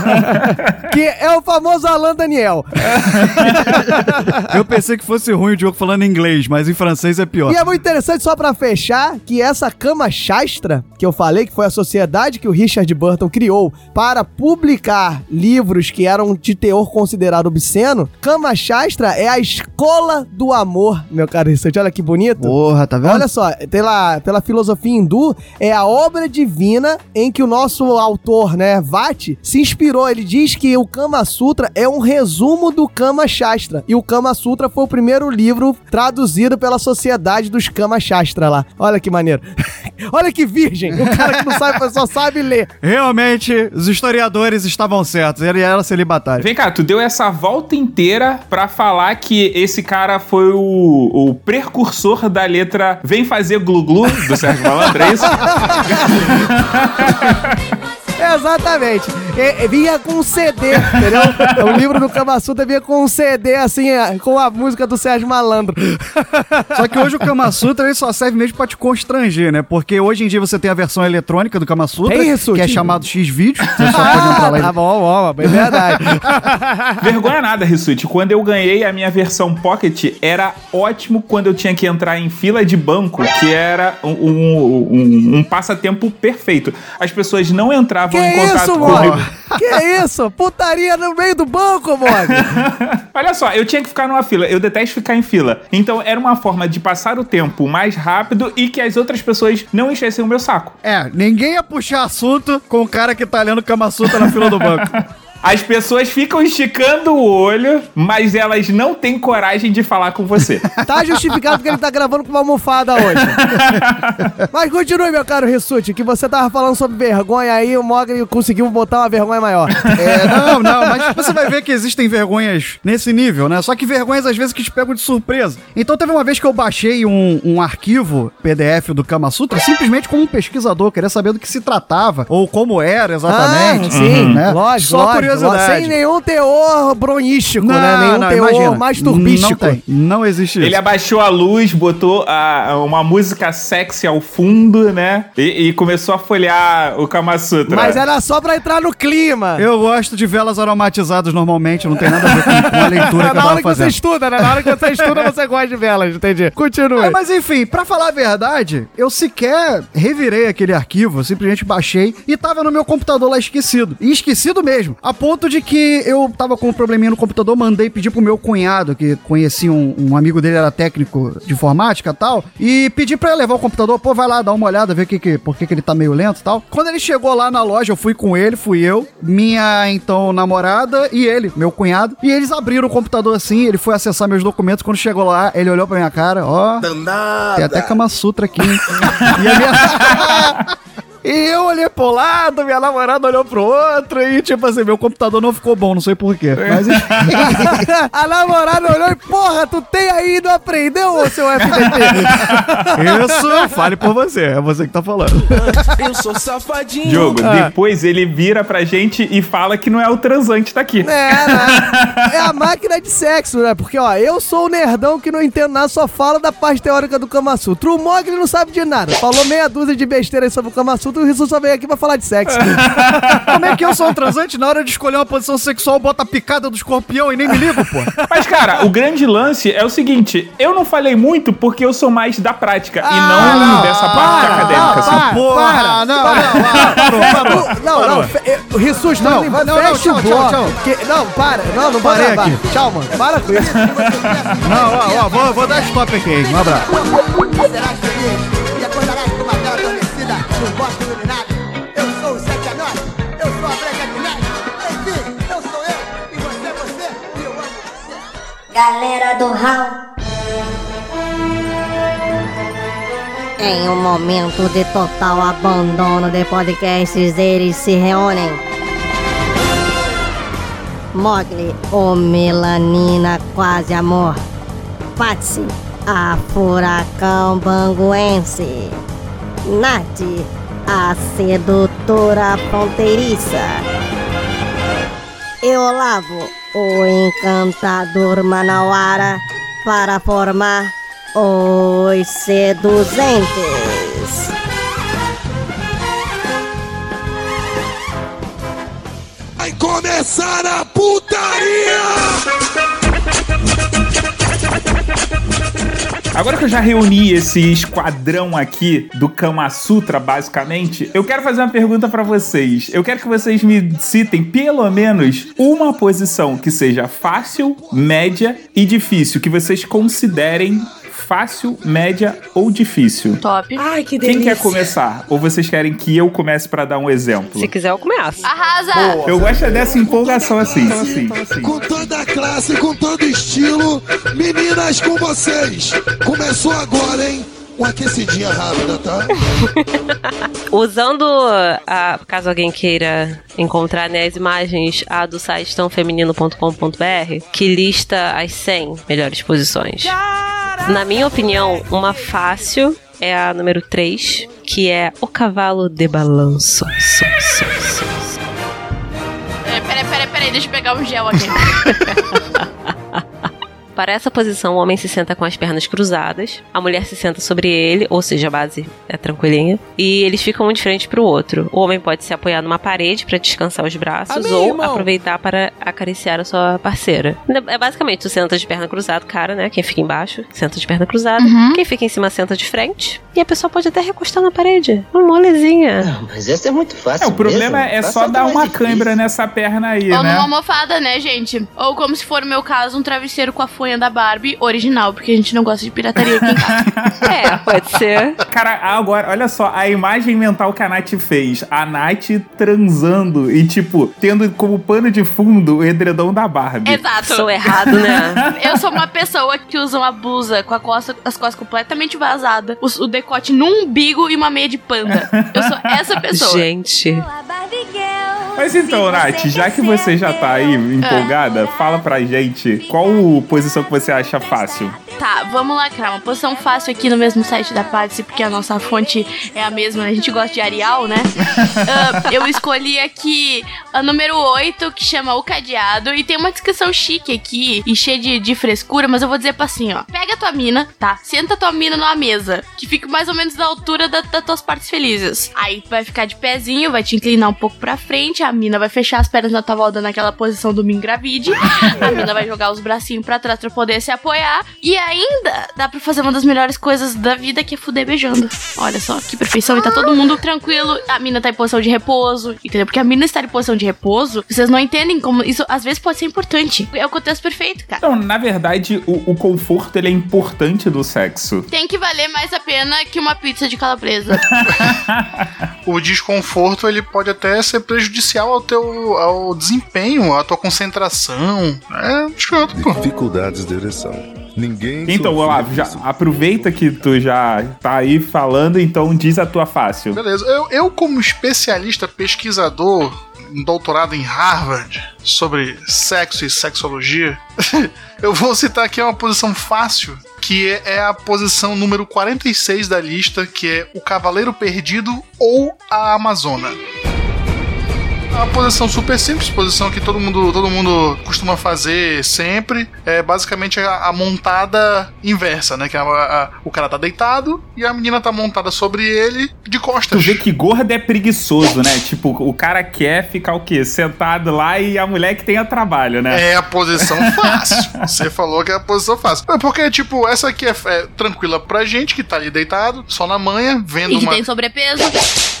que é o famoso Alain Daniel. Eu pensei que fosse ruim o Diogo falando inglês, mas em francês é pior. E é muito interessante, só pra fechar, que essa Kama Shastra, que eu falei, que foi a sociedade que o Richard Burton criou para publicar livros que eram de teor considerado obsceno, Kama Shastra é a escola do amor, meu caro Richard. Olha que bonito. Porra, tá vendo? Olha só, pela, pela filosofia hindu, é a obra divina em que o nosso autor, né, Vati, se inspirou. Ele diz que o Kama Sutra é um resumo do Kama Shastra. E o Kama Sutra foi o primeiro livro traduzido pela sociedade dos Kama Shastra lá. Olha que maneiro. Olha que virgem! O cara que não sabe, só sabe ler. Realmente, os historiadores estavam certos. Ele era celibatário. Vem cá, tu deu essa volta inteira pra falar que esse cara foi o, o precursor da letra Vem Fazer Glu-Glu do Sérgio Malandro, é isso? Exatamente. E- e vinha com um CD, entendeu? O livro do Kama Sutra vinha com um CD, assim, é, com a música do Sérgio Malandro. Só que hoje o Kama Sutra ele só serve mesmo pra te constranger, né? Porque hoje em dia você tem a versão eletrônica do Kama Sutra, Tem isso, que é chamado X-Vídeo. Você só pode entrar lá e tá bom, bom, é verdade. Vergonha nada, Rissuti. Quando eu ganhei a minha versão Pocket, era ótimo quando eu tinha que entrar em fila de banco, que era um, um- um- um passatempo perfeito. As pessoas não entravam Que em contato isso, comigo. Mog? Que isso? Putaria no meio do banco, Mog. Olha só, eu tinha que ficar numa fila. Eu detesto ficar em fila. Então era uma forma de passar o tempo mais rápido e que as outras pessoas não enchessem o meu saco. É, ninguém ia puxar assunto com o cara que tá lendo Kama Sutra na fila do banco. As pessoas ficam esticando o olho, mas elas não têm coragem de falar com você. Tá justificado que ele tá gravando com uma almofada hoje. Mas continue, meu caro Rissuti, que você tava falando sobre vergonha aí, o Mogli conseguiu botar uma vergonha maior. É, não, não, mas você vai ver que existem vergonhas nesse nível, né? Só que vergonhas às vezes que te pegam de surpresa. Então teve uma vez que eu baixei um, um arquivo PDF do Kama Sutra simplesmente como um pesquisador, queria saber do que se tratava, ou como era exatamente. Ah, sim, né? lógico, Só lógico, curiosidade. Sem nenhum teor bronístico, né? Nenhum teor imagina. mais turbístico. Não tem, não existe isso. Ele abaixou a luz, botou a- uma música sexy ao fundo, né? E, e começou a folhear o Kama Sutra. Mas era só pra entrar no clima. Eu gosto de velas aromatizadas normalmente, não tem nada a ver com, com a leitura que eu É na hora que você estuda, né? Na hora que você estuda, você gosta de velas, entendi. Continue. É, mas enfim, pra falar a verdade, eu sequer revirei aquele arquivo, eu simplesmente baixei e tava no meu computador lá esquecido. E esquecido mesmo. A ponto de que eu tava com um probleminha no computador, mandei pedir pro meu cunhado, que conhecia um, um amigo dele, era técnico de informática e tal, e pedi pra ele levar o computador, pô, vai lá, dá uma olhada, ver que, que, por que, que ele tá meio lento e tal. Quando ele chegou lá na loja, eu fui com ele, fui eu, minha então namorada e ele, meu cunhado, e eles abriram o computador assim, ele foi acessar meus documentos, quando chegou lá, ele olhou pra minha cara, ó, tem até Kama Sutra aqui, hein? e a minha... E eu olhei pro lado, minha namorada olhou pro outro, e tipo assim, meu computador não ficou bom, não sei porquê. Mas. A namorada olhou e, porra, tu tem aí e não aprendeu, ô seu FDP? Isso, fale por você, é você que tá falando. Eu sou safadinho. Diogo, Ah. depois ele vira pra gente e fala que não é o transante daqui. É, né? é a máquina de sexo, né? Porque, ó, eu sou o nerdão que não entendo nada, só fala da parte teórica do Kama Sutra. O Mogli não sabe de nada. Falou meia dúzia de besteira aí sobre o Kama Sutra e o Rissu só veio aqui pra falar de sexo. Como é que eu sou um transante na hora de escolher uma posição sexual, bota a picada do escorpião e nem me ligo, pô? Mas, cara, o grande lance é o seguinte: eu não falei muito porque eu sou mais da prática e Ah, não, não, dessa para, parte acadêmica. não, assim. para, Porra, para, não, para. não, ah. Não, não, Parou. fe- eh, o Rissus, Não, não, não, não, fecha tchau, o tchau, tchau. Que- não, para, não, não gravar. aqui. Tchau, mano, para com isso. Não, ó, ó, vou, vou dar stop aqui, hein? Um abraço. Serás feliz e acordarás com uma bela adormecida num bosque Galera do Hall. Em um momento de total abandono de podcasts, eles se reúnem. Mogli, o Melanina Quase Amor. Patsy, a Furacão Banguense. Nath, a Sedutora Fronteiriça. E Olavo, o Encantador Manauara, para formar os Seduzentes. Vai começar a putaria! Agora que eu já reuni esse esquadrão aqui do Kama Sutra, basicamente, eu quero fazer uma pergunta pra vocês. Eu quero que vocês me citem pelo menos uma posição que seja fácil, média e difícil, que vocês considerem fácil, média ou difícil. Top. Ai, que Quem quer começar? Ou vocês querem que eu comece pra dar um exemplo? Se quiser, eu começo. Arrasa! Eu gosto dessa empolgação assim. Então, assim. Com toda a classe, com todo estilo, meninas com vocês. Começou agora, hein? uma aquecidinha rápida, tá? Usando, a, caso alguém queira encontrar né, as imagens, a do site tãofeminino.com.br, que lista as 100 melhores posições. Na minha opinião, uma fácil é a número 3, que é o cavalo de balanço. So, so, so. É, peraí, peraí, peraí, deixa eu pegar um gel aqui. Para essa posição, o homem se senta com as pernas cruzadas, a mulher se senta sobre ele, ou seja, a base é tranquilinha, e eles ficam um de frente pro outro. O homem pode se apoiar numa parede para descansar os braços Amém, ou irmão. aproveitar para acariciar a sua parceira. É basicamente, tu senta de perna cruzada, cara, né? Quem fica embaixo, senta de perna cruzada. Quem fica em cima, senta de frente. E a pessoa pode até recostar na parede. Uma molezinha. Mas essa é muito fácil. É, o problema mesmo. é Faça só dar uma difícil. cãibra nessa perna aí, Ou né? numa almofada, né, gente? Ou como se for o meu caso, um travesseiro com a folha da Barbie original, porque a gente não gosta de pirataria aqui em casa. É, pode ser. Cara, agora, olha só, a imagem mental que a Nath fez. A Nath transando e, tipo, tendo como pano de fundo o edredom da Barbie. Exato. Sou errado, né? Eu sou uma pessoa que usa uma blusa com a costa, as costas completamente vazadas, o, o decote num umbigo e uma meia de panda. Eu sou essa pessoa. Gente. Mas então, Nath, já que você já tá aí empolgada, fala pra gente qual posição que você acha fácil. Tá, vamos lá, cara. Uma posição fácil aqui no mesmo site da Patsy, porque a nossa fonte é a mesma, a gente gosta de Arial, né? Ah, eu escolhi aqui a número 8, que chama O Cadeado, e tem uma descrição chique aqui e cheia de, de frescura, mas eu vou dizer pra assim, ó. Pega a tua mina, tá? Senta a tua mina numa mesa, que fica mais ou menos na altura da- das tuas partes felizes. Aí tu vai ficar de pezinho, vai te inclinar um pouco pra frente, a mina vai fechar as pernas na tua volta naquela posição do me engravide, a mina vai jogar os bracinhos pra trás pra poder se apoiar, e ainda dá pra fazer uma das melhores coisas da vida, que é fuder beijando. Olha só, que perfeição, e tá todo mundo tranquilo, a mina tá em posição de repouso, entendeu? Porque a mina estar em posição de repouso, vocês não entendem como isso às vezes pode ser importante. É o contexto perfeito, cara. Então, na verdade, o, o conforto ele é importante do sexo. Tem que valer mais a pena que uma pizza de calabresa. O desconforto ele pode até ser prejudicial ao teu ao desempenho, à tua concentração. É escroto, pô. Dificuldades de ereção. Ninguém. Então, Olavo, já aproveita que tu já tá aí falando, então diz a tua fácil. Beleza. Eu, eu, como especialista pesquisador, um doutorado em Harvard sobre sexo e sexologia, eu vou citar aqui uma posição fácil, que é- a posição número 46 da lista, que é o Cavaleiro Perdido ou a Amazona. É uma posição super simples, posição que todo mundo, todo mundo costuma fazer sempre. É basicamente a, a montada inversa, né? Que a- a- o cara tá deitado e a menina tá montada sobre ele de Tu costas. vê que gordo é preguiçoso, né? Tipo, o cara quer ficar o quê? Sentado lá e a mulher que tenha trabalho, né? É a posição fácil. Você falou que é a posição fácil. É porque, tipo, essa aqui é, é tranquila pra gente que tá ali deitado, só na manha, vendo e que uma. tem sobrepeso.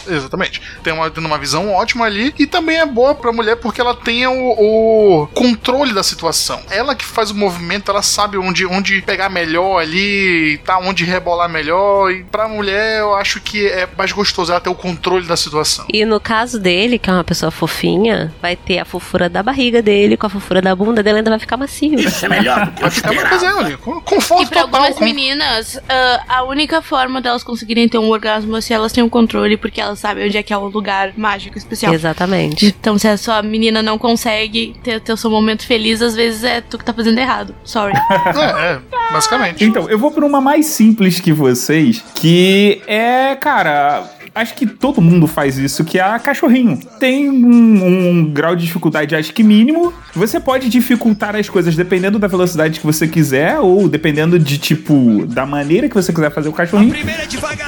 Exatamente. Tem uma, tendo uma visão ótima ali. E também é boa pra mulher porque ela tem o, o controle da situação. Ela que faz o movimento, ela sabe onde, onde pegar melhor ali, tá? Onde rebolar melhor. E pra mulher, eu acho que é mais gostoso ela ter o controle da situação. E no caso dele, que é uma pessoa fofinha, vai ter a fofura da barriga dele com a fofura da bunda dele, ainda vai ficar macio. Isso é melhor Vai ficar uma coisa ali. Conforto E pra total. algumas com- meninas, ah, a única forma delas conseguirem ter um orgasmo é se elas têm um controle, porque elas sabem onde é que é o lugar mágico especial. Exatamente. Então, se a sua menina não consegue ter, ter o seu momento feliz, às vezes é tu que tá fazendo errado. Sorry. É, é, basicamente. Então, eu vou pra uma mais simples que vocês, que é, cara. Acho que todo mundo faz isso, que é a cachorrinho. Tem um, um grau de dificuldade, acho que mínimo. Você pode dificultar as coisas dependendo da velocidade que você quiser, ou dependendo de, tipo, da maneira que você quiser fazer o cachorrinho.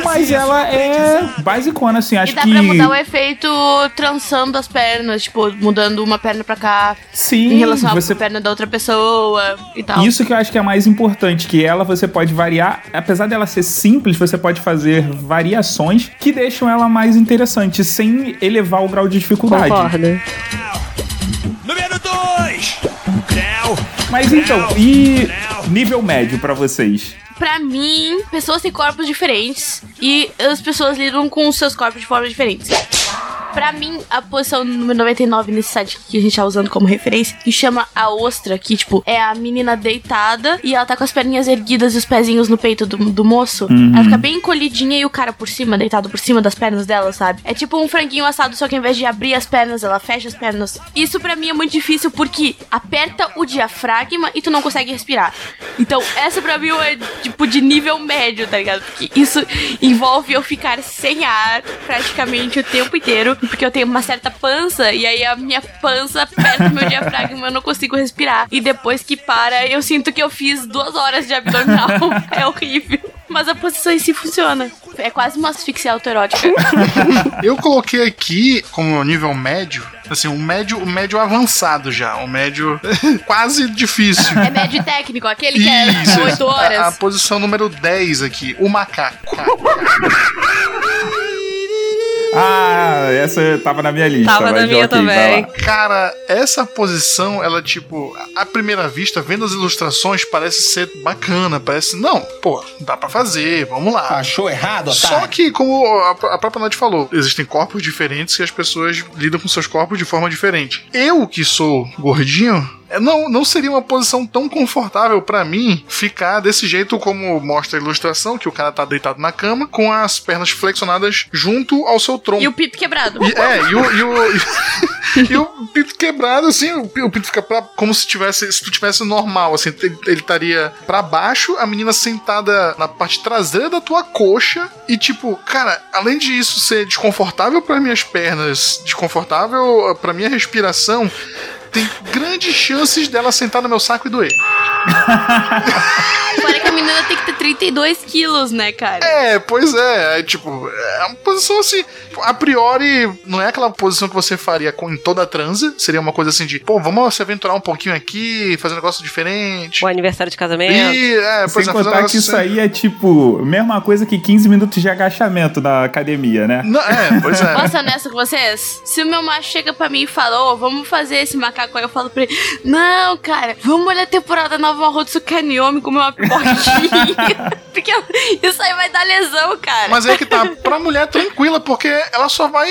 Mas ela é basicona, assim, acho e dá que. pra mudar o efeito trançando as pernas, tipo, mudando uma perna pra cá. Sim, Em relação você- à perna da outra pessoa e tal. Isso que eu acho que é mais importante, que ela você pode variar, apesar dela ser simples, você pode fazer variações que deixam ela mais interessante, sem elevar o grau de dificuldade. Concordo. Número 2! Creu. Mas então, e nível médio pra vocês? Pra mim, pessoas têm corpos diferentes e as pessoas lidam com os seus corpos de formas diferentes. Pra mim, a posição número 99 nesse site que a gente tá usando como referência, que chama a ostra, que, tipo, é a menina deitada e ela tá com as perninhas erguidas e os pezinhos no peito do, do moço. Uhum. Ela fica bem encolhidinha e o cara por cima, deitado por cima das pernas dela, sabe? É tipo um franguinho assado, só que ao invés de abrir as pernas, ela fecha as pernas. Isso pra mim é muito difícil porque aperta o diafragma e tu não consegue respirar. Então, essa pra mim é tipo de nível médio, tá ligado? Porque isso envolve eu ficar sem ar praticamente o tempo inteiro, porque eu tenho uma certa pança e aí a minha pança aperta o meu diafragma, eu não consigo respirar. E depois que para, eu sinto que eu fiz duas horas de abdominal. é horrível. Mas a posição em si funciona. É quase uma asfixia autoerótica. Eu coloquei aqui como nível médio, assim, um médio, um médio avançado já, um médio quase difícil. É médio técnico, aquele que é Isso, 8 A, a horas. posição número 10 aqui, o macaco. Ah, essa tava na minha lista. Tava na minha ok, vai também. Cara, essa posição, ela, tipo, à primeira vista, vendo as ilustrações, parece ser bacana. Parece, não, pô, dá pra fazer, vamos lá. Achou errado, Só otário? que, como a, a própria Nath falou, existem corpos diferentes e as pessoas lidam com seus corpos de forma diferente. Eu, que sou gordinho, é, não, não seria uma posição tão confortável pra mim ficar desse jeito como mostra a ilustração, que o cara tá deitado na cama, com as pernas flexionadas junto ao seu E o pito quebrado. E- é, e o, e o, e o pito quebrado, assim, o, o pito fica pra, como se tivesse, se tu tivesse normal, assim, ele, estaria pra baixo, a menina sentada na parte traseira da tua coxa, e tipo, cara, além de isso ser desconfortável para minhas pernas, desconfortável pra minha respiração, tem grandes chances dela sentar no meu saco e doer. Fora que a menina tem que ter 32 quilos, né, cara? É, pois é, é tipo, é uma posição assim, a priori, não é aquela posição que você faria com, em toda a transa, seria uma coisa assim de, pô, vamos se aventurar um pouquinho aqui, fazer um negócio diferente. O aniversário de casamento. E, é, pois Sem é, um contar que isso assim. aí é tipo, mesma coisa que 15 minutos de agachamento na academia, né? Não, é, pois é. Posso ser honesta com vocês? Se o meu macho chega pra mim e fala, ô, vamos fazer esse macaco aí, eu falo pra ele, não, cara, vamos olhar a temporada nova Rotsu Kanyomi comer uma pipoquinha. Porque isso aí vai dar lesão, cara. Mas é que tá, pra mulher tranquila, porque ela só vai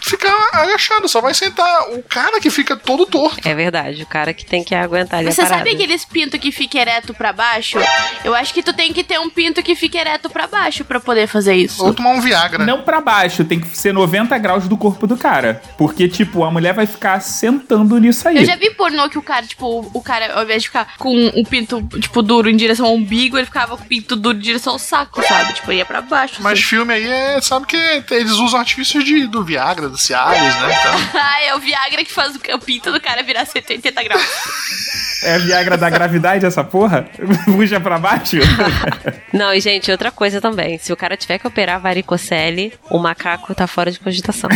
ficar agachada, só vai sentar. O cara que fica todo torto. É verdade, o cara que tem que aguentar ali Você sabe aqueles pinto que fica ereto pra baixo? Eu acho que tu tem que ter um pinto que fique ereto pra baixo pra poder fazer isso. Ou tomar um Viagra. Não pra baixo, tem que ser 90 graus do corpo do cara. Porque, tipo, a mulher vai ficar sentando nisso aí. Eu já vi pornô que o cara, tipo, o cara, ao invés de ficar com o pinto, tipo, duro em direção ao umbigo, ele ficava com o pinto duro em direção ao saco, sabe? Tipo, ia pra baixo. Mas assim. filme aí é, sabe que eles usam artifícios de, do Viagra, do Cialis, né? Então, Ah, é o Viagra que faz o pinto do cara virar 180 graus. É a Viagra da gravidade essa porra? Puxa pra baixo? Não, e gente, outra coisa também. Se o cara tiver que operar varicocele, o macaco tá fora de cogitação.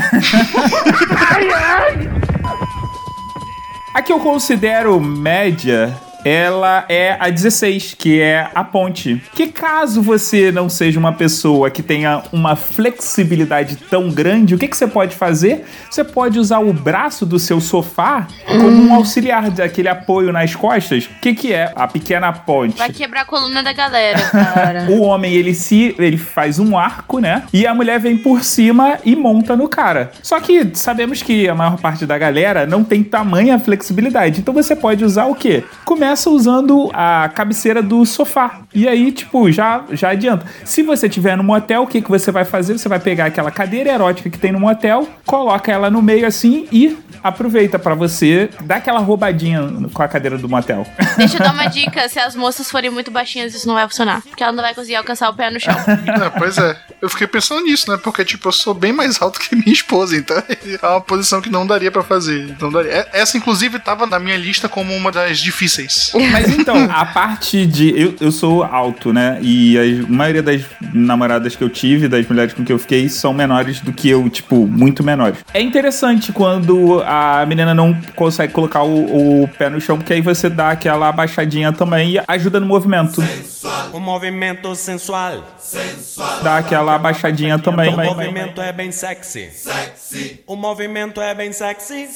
A que eu considero média, ela é a 16, que é a ponte. Que caso você não seja uma pessoa que tenha uma flexibilidade tão grande, o que, que você pode fazer? Você pode usar o braço do seu sofá como um auxiliar, daquele apoio nas costas. O que, que é a pequena ponte? Vai quebrar a coluna da galera, cara. O homem, ele se ele faz um arco, né? E a mulher vem por cima e monta no cara. Só que sabemos que a maior parte da galera não tem tamanha flexibilidade. Então você pode usar o quê? Começa usando a cabeceira do sofá. E aí, tipo, já, já adianta. Se você tiver no motel, o que, que você vai fazer? Você vai pegar aquela cadeira erótica que tem no motel, coloca ela no meio assim e aproveita pra você dar aquela roubadinha com a cadeira do motel. Deixa eu dar uma dica: se as moças forem muito baixinhas, isso não vai funcionar. Porque ela não vai conseguir alcançar o pé no chão. é, pois é. Eu fiquei pensando nisso, né? Porque, tipo, eu sou bem mais alto que minha esposa, então é uma posição que não daria pra fazer. Não daria. É- Essa, inclusive, tava na minha lista como uma das difíceis. Mas então, a parte de. Eu, eu sou alto, né? E a maioria das namoradas que eu tive, das mulheres com que eu fiquei, são menores do que eu, tipo, muito menores. É interessante quando a menina não consegue colocar o, o pé no chão, porque aí você dá aquela abaixadinha também e ajuda no movimento. O movimento sensual. Dá aquela abaixadinha também. O movimento é bem sexy. O movimento é bem sexy.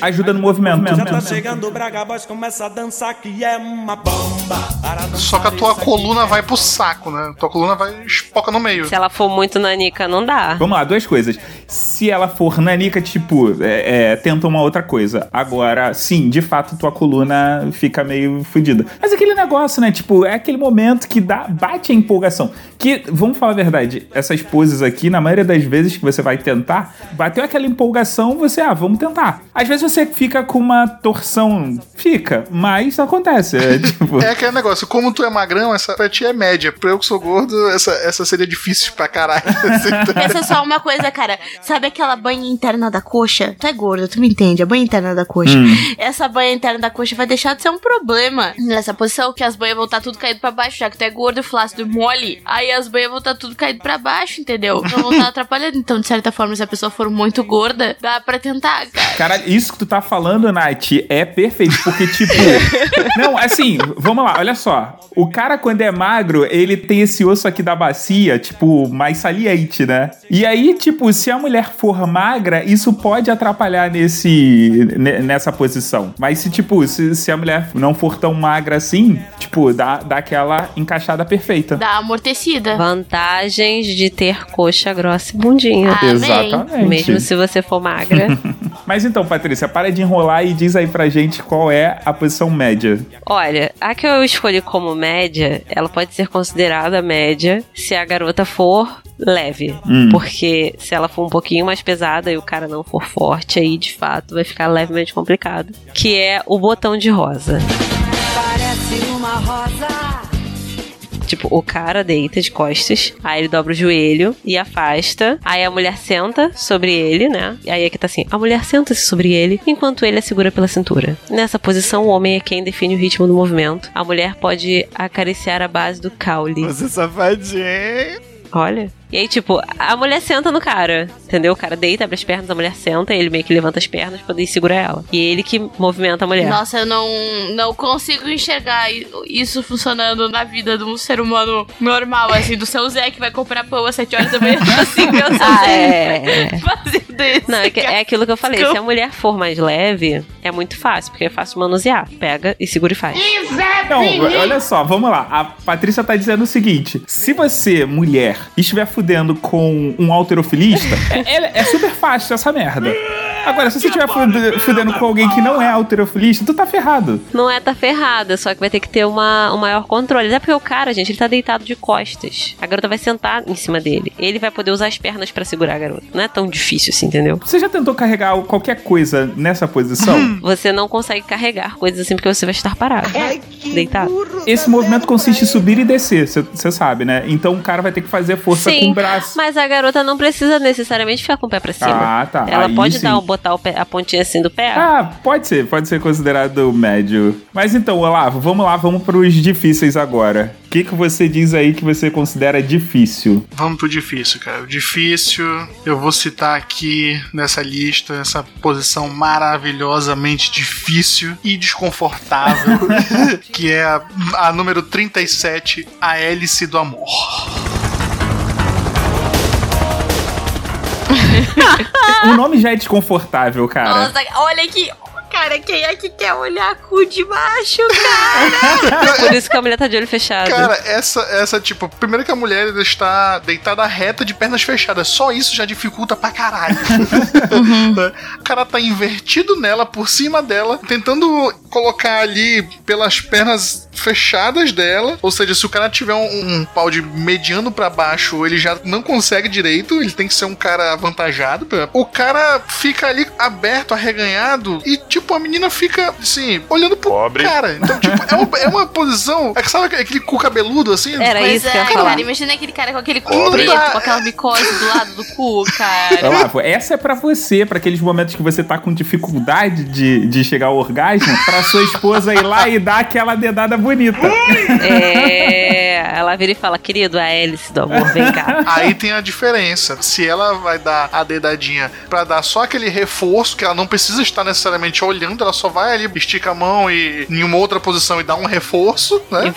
Ajuda no movimento. Já tá chegando o Braga Boys, começa a dançar que é uma bomba. Só que a tua coluna vai pro saco, né? Tua coluna vai espoca no meio. Se ela for muito nanica, não dá. Vamos lá, duas coisas. Se ela for nanica, tipo, é, é, tenta uma outra coisa. Agora, sim, de fato, tua coluna fica meio fodida. Mas aquele negócio, né? Tipo, é aquele momento que dá, bate a empolgação. Que, vamos falar a verdade, essas poses aqui, na maioria das vezes que você vai tentar, bateu aquela empolgação, você, ah, vamos tentar. Às vezes você fica com uma torção, fica, mas acontece. É, tipo... É aquele negócio, como tu é magrão, essa pra ti é média. Pra eu que sou gordo, essa, essa seria difícil pra caralho. Pensa só uma coisa, cara. Sabe aquela banha interna da coxa? Tu é gordo, tu me entende? A banha interna da coxa. Hum. Essa banha interna da coxa vai deixar de ser um problema nessa posição, que as banhas vão estar tudo caído pra baixo, já que tu é gordo, flácido e mole. Aí as banhas vão estar tudo caído pra baixo, entendeu? Não vão estar atrapalhando. Então, de certa forma, se a pessoa for muito gorda, dá pra tentar, cara. Caralho, isso que tu tá falando, Nath, é perfeito, porque, tipo. Não, assim, vamos lá, olha só. O cara, quando é magro, ele tem esse osso aqui da bacia, tipo, mais saliente, né? E aí, tipo, se a mulher for magra, isso pode atrapalhar nesse, ne- nessa posição. Mas se, tipo, se, se a mulher não for tão magra assim, tipo, dá, dá aquela encaixada perfeita. Dá amortecida. Vantagens de ter coxa grossa e bundinha. Amém. Exatamente. Mesmo se você for magra. Mas então, Patrícia, para de enrolar e diz aí pra gente qual é a posição média. Olha, a que eu escolhi como média, ela pode ser considerada média se a garota for leve. Hum. Porque se ela for um pouquinho mais pesada e o cara não for forte, aí de fato vai ficar levemente complicado. Que é o botão de rosa. Parece uma rosa. Tipo, o cara deita de costas, aí ele dobra o joelho e afasta. Aí a mulher senta sobre ele, né? E aí aqui tá assim: a mulher senta-se sobre ele enquanto ele a segura pela cintura. Nessa posição, o homem é quem define o ritmo do movimento. A mulher pode acariciar a base do caule. Você safadinho. Olha. E aí, tipo, a mulher senta no cara, entendeu? O cara deita, abre as pernas, a mulher senta, ele meio que levanta as pernas pra poder segurar ela. E ele que movimenta a mulher. Nossa, eu não, não consigo enxergar isso funcionando na vida de um ser humano normal, assim, do seu Zé que vai comprar pão às 7 horas da manhã, assim, meu seu Ah, Zé é. fazendo isso. Não, é, que- é aquilo que eu falei. Se a mulher for mais leve, é muito fácil, porque é fácil manusear. Pega e segura e faz. Não, olha só, vamos lá. A Patrícia tá dizendo o seguinte: se você, mulher, estiver fudendo com um alterofilista, é, é- é super fácil essa merda. Agora, se você estiver fude- fudendo com alguém que não é alterofilista, tu tá ferrado. Não é tá ferrada, só que vai ter que ter uma, um maior controle. Até porque o cara, gente, ele tá deitado de costas. A garota vai sentar em cima dele. Ele vai poder usar as pernas pra segurar a garota. Não é tão difícil assim, entendeu? Você já tentou carregar qualquer coisa nessa posição? Você não consegue carregar coisas assim porque você vai estar parado. deitado. Esse movimento consiste em subir e descer, você sabe, né? Então o cara vai ter que fazer força com o braço. mas a garota não precisa necessariamente ficar com o pé pra cima. Ah, tá. Ela Aí pode sim. dar, botar o pé- a pontinha assim do pé. Ah, pode ser, pode ser considerado médio. Mas então, Olavo, vamos lá, vamos pros difíceis agora. O que, que você diz aí que você considera difícil? Vamos pro difícil, cara. O difícil, eu vou citar aqui nessa lista essa posição maravilhosamente difícil e desconfortável, que é a, a número 37, a hélice do amor. o nome já é desconfortável, cara. Nossa, olha aqui. Cara, quem é que quer olhar cu de macho, cara? Por isso que a mulher tá de olho fechado. Cara, essa, essa, tipo, primeiro que a mulher está deitada reta de pernas fechadas. Só isso já dificulta pra caralho. Né? O cara tá invertido nela, por cima dela, tentando colocar ali pelas pernas fechadas dela. Ou seja, se o cara tiver um, um pau de mediano pra baixo, ele já não consegue direito. Ele tem que ser um cara avantajado. O cara fica ali aberto, arreganhado, e, tipo, a menina fica, assim, olhando pro cara. Então, tipo, é uma, é uma posição. É que sabe aquele cu cabeludo assim? pois é, cara, imagina aquele cara com aquele cu Não preto, com aquela micose do lado do cu, cara. Olavo, essa é pra você, pra aqueles momentos que você tá com dificuldade de, de chegar ao orgasmo, pra sua esposa ir lá e dar aquela dedada bonita. É, ela vira e fala, querido, a hélice do amor, vem cá. Aí tem a diferença. Se ela vai dar a dedadinha pra dar só aquele reforço, que ela não precisa estar necessariamente olhando, ela só vai ali, estica a mão e em uma outra posição e dá um reforço, né?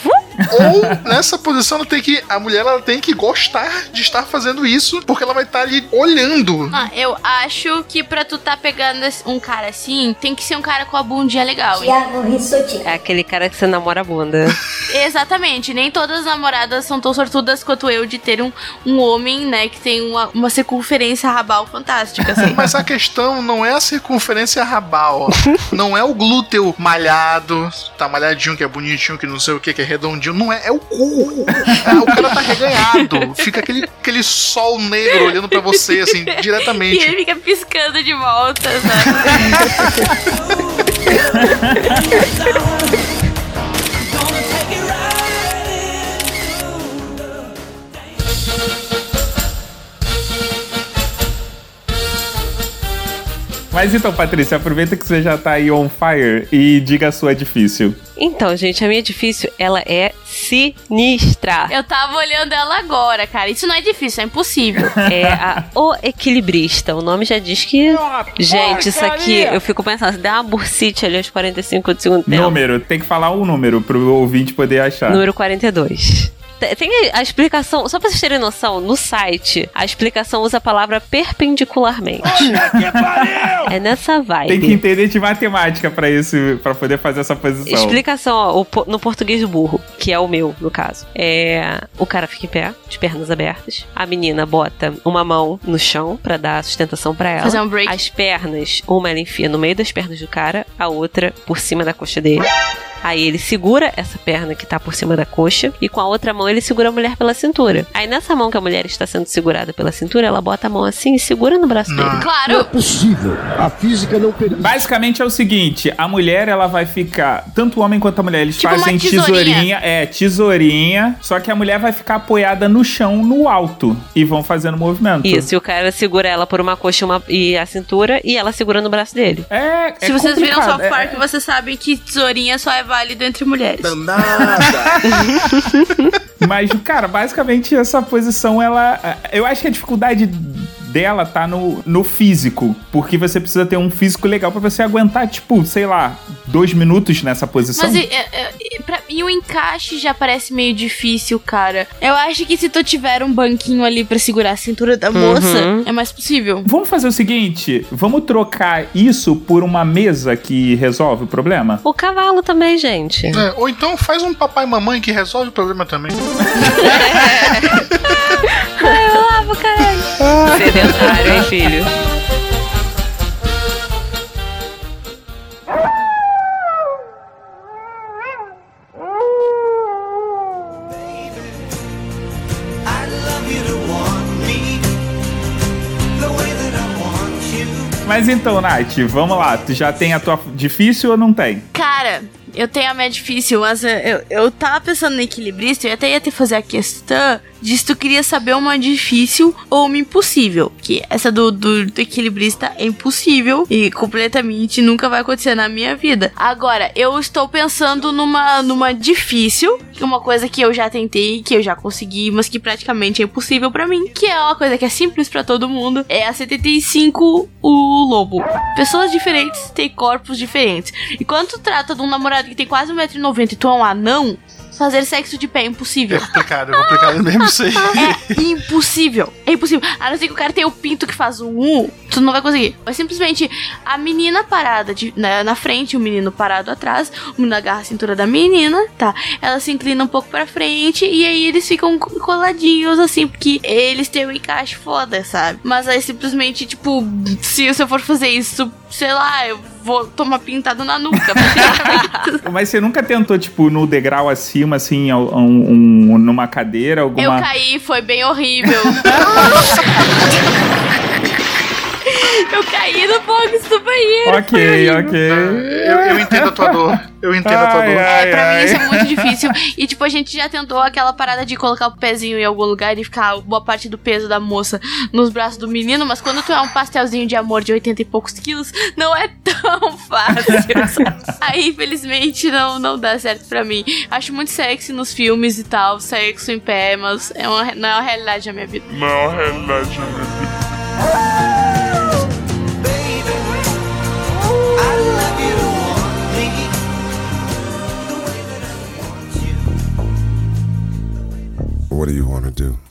Ou nessa posição ela tem que. A mulher ela tem que gostar de estar fazendo isso, porque ela vai estar ali olhando. Ah, eu acho que pra tu tá pegando um cara assim, tem que ser um cara com a bundinha legal. hein? Thiago Rissotti. É aquele cara que você namora a bunda. Exatamente, nem todas as namoradas são tão sortudas quanto eu de ter um, um homem, né, que tem uma, uma circunferência rabal fantástica, assim. Mas a questão não é a circunferência rabal. não é o glúteo malhado, tá malhadinho, que é bonitinho, que não sei o que, que é redondinho. Não é, é o cu. É, o cara tá reganhado. Fica aquele, aquele sol negro olhando pra você, assim, E diretamente. ele fica piscando de volta, sabe? Mas então, Patrícia, aproveita que você já tá aí on fire e diga a sua difícil. Então, gente, a minha difícil, ela é sinistra. Eu tava olhando ela agora, cara. Isso não é difícil, é impossível. É a O Equilibrista. O nome já diz que. Gente, isso aqui, eu fico pensando, se der uma bursite ali aos 45 do segundo tempo. Número, tem que falar um número pro ouvinte poder achar. Número 42. Te- Tem a explicação, só pra vocês terem noção, no site, a explicação usa a palavra perpendicularmente. É nessa vibe. Tem que entender de matemática pra isso, para poder fazer essa posição. Explicação, ó, no português do burro, que é o meu, no caso. É, o cara fica em pé, de pernas abertas. A menina bota uma mão no chão pra dar sustentação pra ela. Fazer um break. As pernas, uma ela enfia no meio das pernas do cara, a outra por cima da coxa dele. Aí ele segura essa perna que tá por cima da coxa e com a outra mão ele segura a mulher pela cintura. Aí nessa mão que a mulher está sendo segurada pela cintura, ela bota a mão assim e segura no braço dele. Claro. possível. A física não permite. Basicamente é o seguinte, a mulher ela vai ficar, tanto o homem quanto a mulher, eles Tipo fazem uma tesourinha. tesourinha, é, tesourinha, só que a mulher vai ficar apoiada no chão, no alto, e vão fazendo movimento. Isso, e o cara segura ela por uma coxa e uma- e a cintura e ela segura no braço dele. É, Se vocês viram complicado, South é- vocês sabem que tesourinha só é válido entre mulheres. Mas, cara, basicamente essa posição, ela. Eu acho que a dificuldade dela tá no, no físico. Porque você precisa ter um físico legal pra você aguentar, tipo, sei lá, dois minutos nessa posição. Mas e, é, é, pra- e o encaixe já parece meio difícil, cara. Eu acho que se tu tiver um banquinho ali pra segurar a cintura da moça, Uhum. é mais possível. Vamos fazer o seguinte: vamos trocar isso por uma mesa que resolve o problema? O cavalo também, gente. É, ou então faz um papai e mamãe que resolve o problema também. Ai, eu lavo, caralho. Sedentário, hein, filho? Mas então, Nath, vamos lá. Tu já tem a tua difícil ou não tem? Cara, eu tenho a minha difícil, mas eu, eu, tava pensando no equilibrista, eu até ia ter que fazer a questão de tu queria saber uma difícil ou uma impossível. Que essa do, do, do equilibrista é impossível e completamente nunca vai acontecer na minha vida. Agora, eu estou pensando numa, numa difícil, é uma coisa que eu já tentei, que eu já consegui, mas que praticamente é impossível pra mim, que é uma coisa que é simples pra todo mundo, é a 75 o lobo. Pessoas diferentes têm corpos diferentes. E quando tu trata de um namorado que tem quase 1,90m e tu é um anão, fazer sexo de pé é impossível. É complicado, é complicado mesmo isso aí. É impossível. É impossível. A não ser que o cara tenha o pinto que faz um U, tu não vai conseguir. Mas simplesmente a menina parada de, na, na frente, o menino parado atrás, o menino agarra a cintura da menina, tá? Ela se inclina um pouco pra frente e aí eles ficam co- coladinhos, assim, porque eles têm um encaixe foda, sabe? Mas aí simplesmente, tipo, se eu for fazer isso, sei lá, eu vou tomar pintado na nuca. Mas você nunca tentou, tipo, no degrau acima, assim, um- um- numa cadeira, alguma. Eu caí, foi bem horrível. eu caí no box do banheiro. Ok, ok. Eu, eu entendo a tua dor. Eu entendo a tua Ai, dor. ai, É, pra ai. mim isso é muito difícil. E, tipo, a gente já tentou aquela parada de colocar o pezinho em algum lugar e ficar boa parte do peso da moça nos braços do menino, mas quando tu é um pastelzinho de amor de 80 e poucos quilos, não é tão fácil. sabe? Aí, infelizmente, não, não dá certo pra mim. Acho muito sexy nos filmes e tal, sexo em pé, mas é uma, não é uma realidade na minha vida. Não é uma realidade na minha vida. What do you want to do?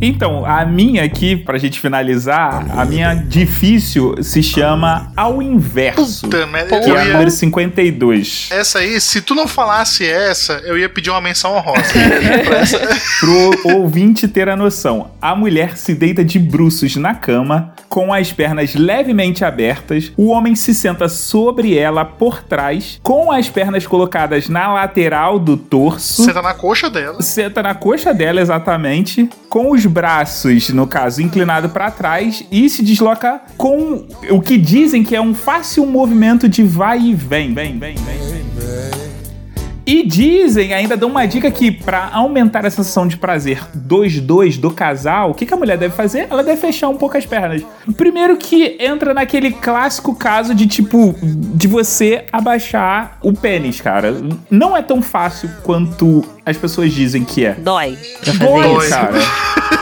Então, a minha aqui, pra gente finalizar, a minha difícil se chama Ao Inverso. Puta que eu é a ia- número 52. Essa aí, se tu não falasse essa, eu ia pedir uma menção honrosa. Pro ouvinte ter a noção, a mulher se deita de bruços na cama, com as pernas levemente abertas, o homem se senta sobre ela por trás, com as pernas colocadas na lateral do torso. Senta na coxa dela. Senta na coxa dela, exatamente, com os braços, no caso, inclinado para trás e se desloca com o que dizem que é um fácil movimento de vai e vem. vem, vem, vem, vem. E dizem, ainda dão uma dica que pra aumentar a sensação de prazer dos dois, do casal, o que, que a mulher deve fazer? Ela deve fechar um pouco as pernas. Primeiro que entra naquele clássico caso de tipo, de você abaixar o pênis, cara. Não é tão fácil quanto as pessoas dizem que é. Dói. Dói, cara.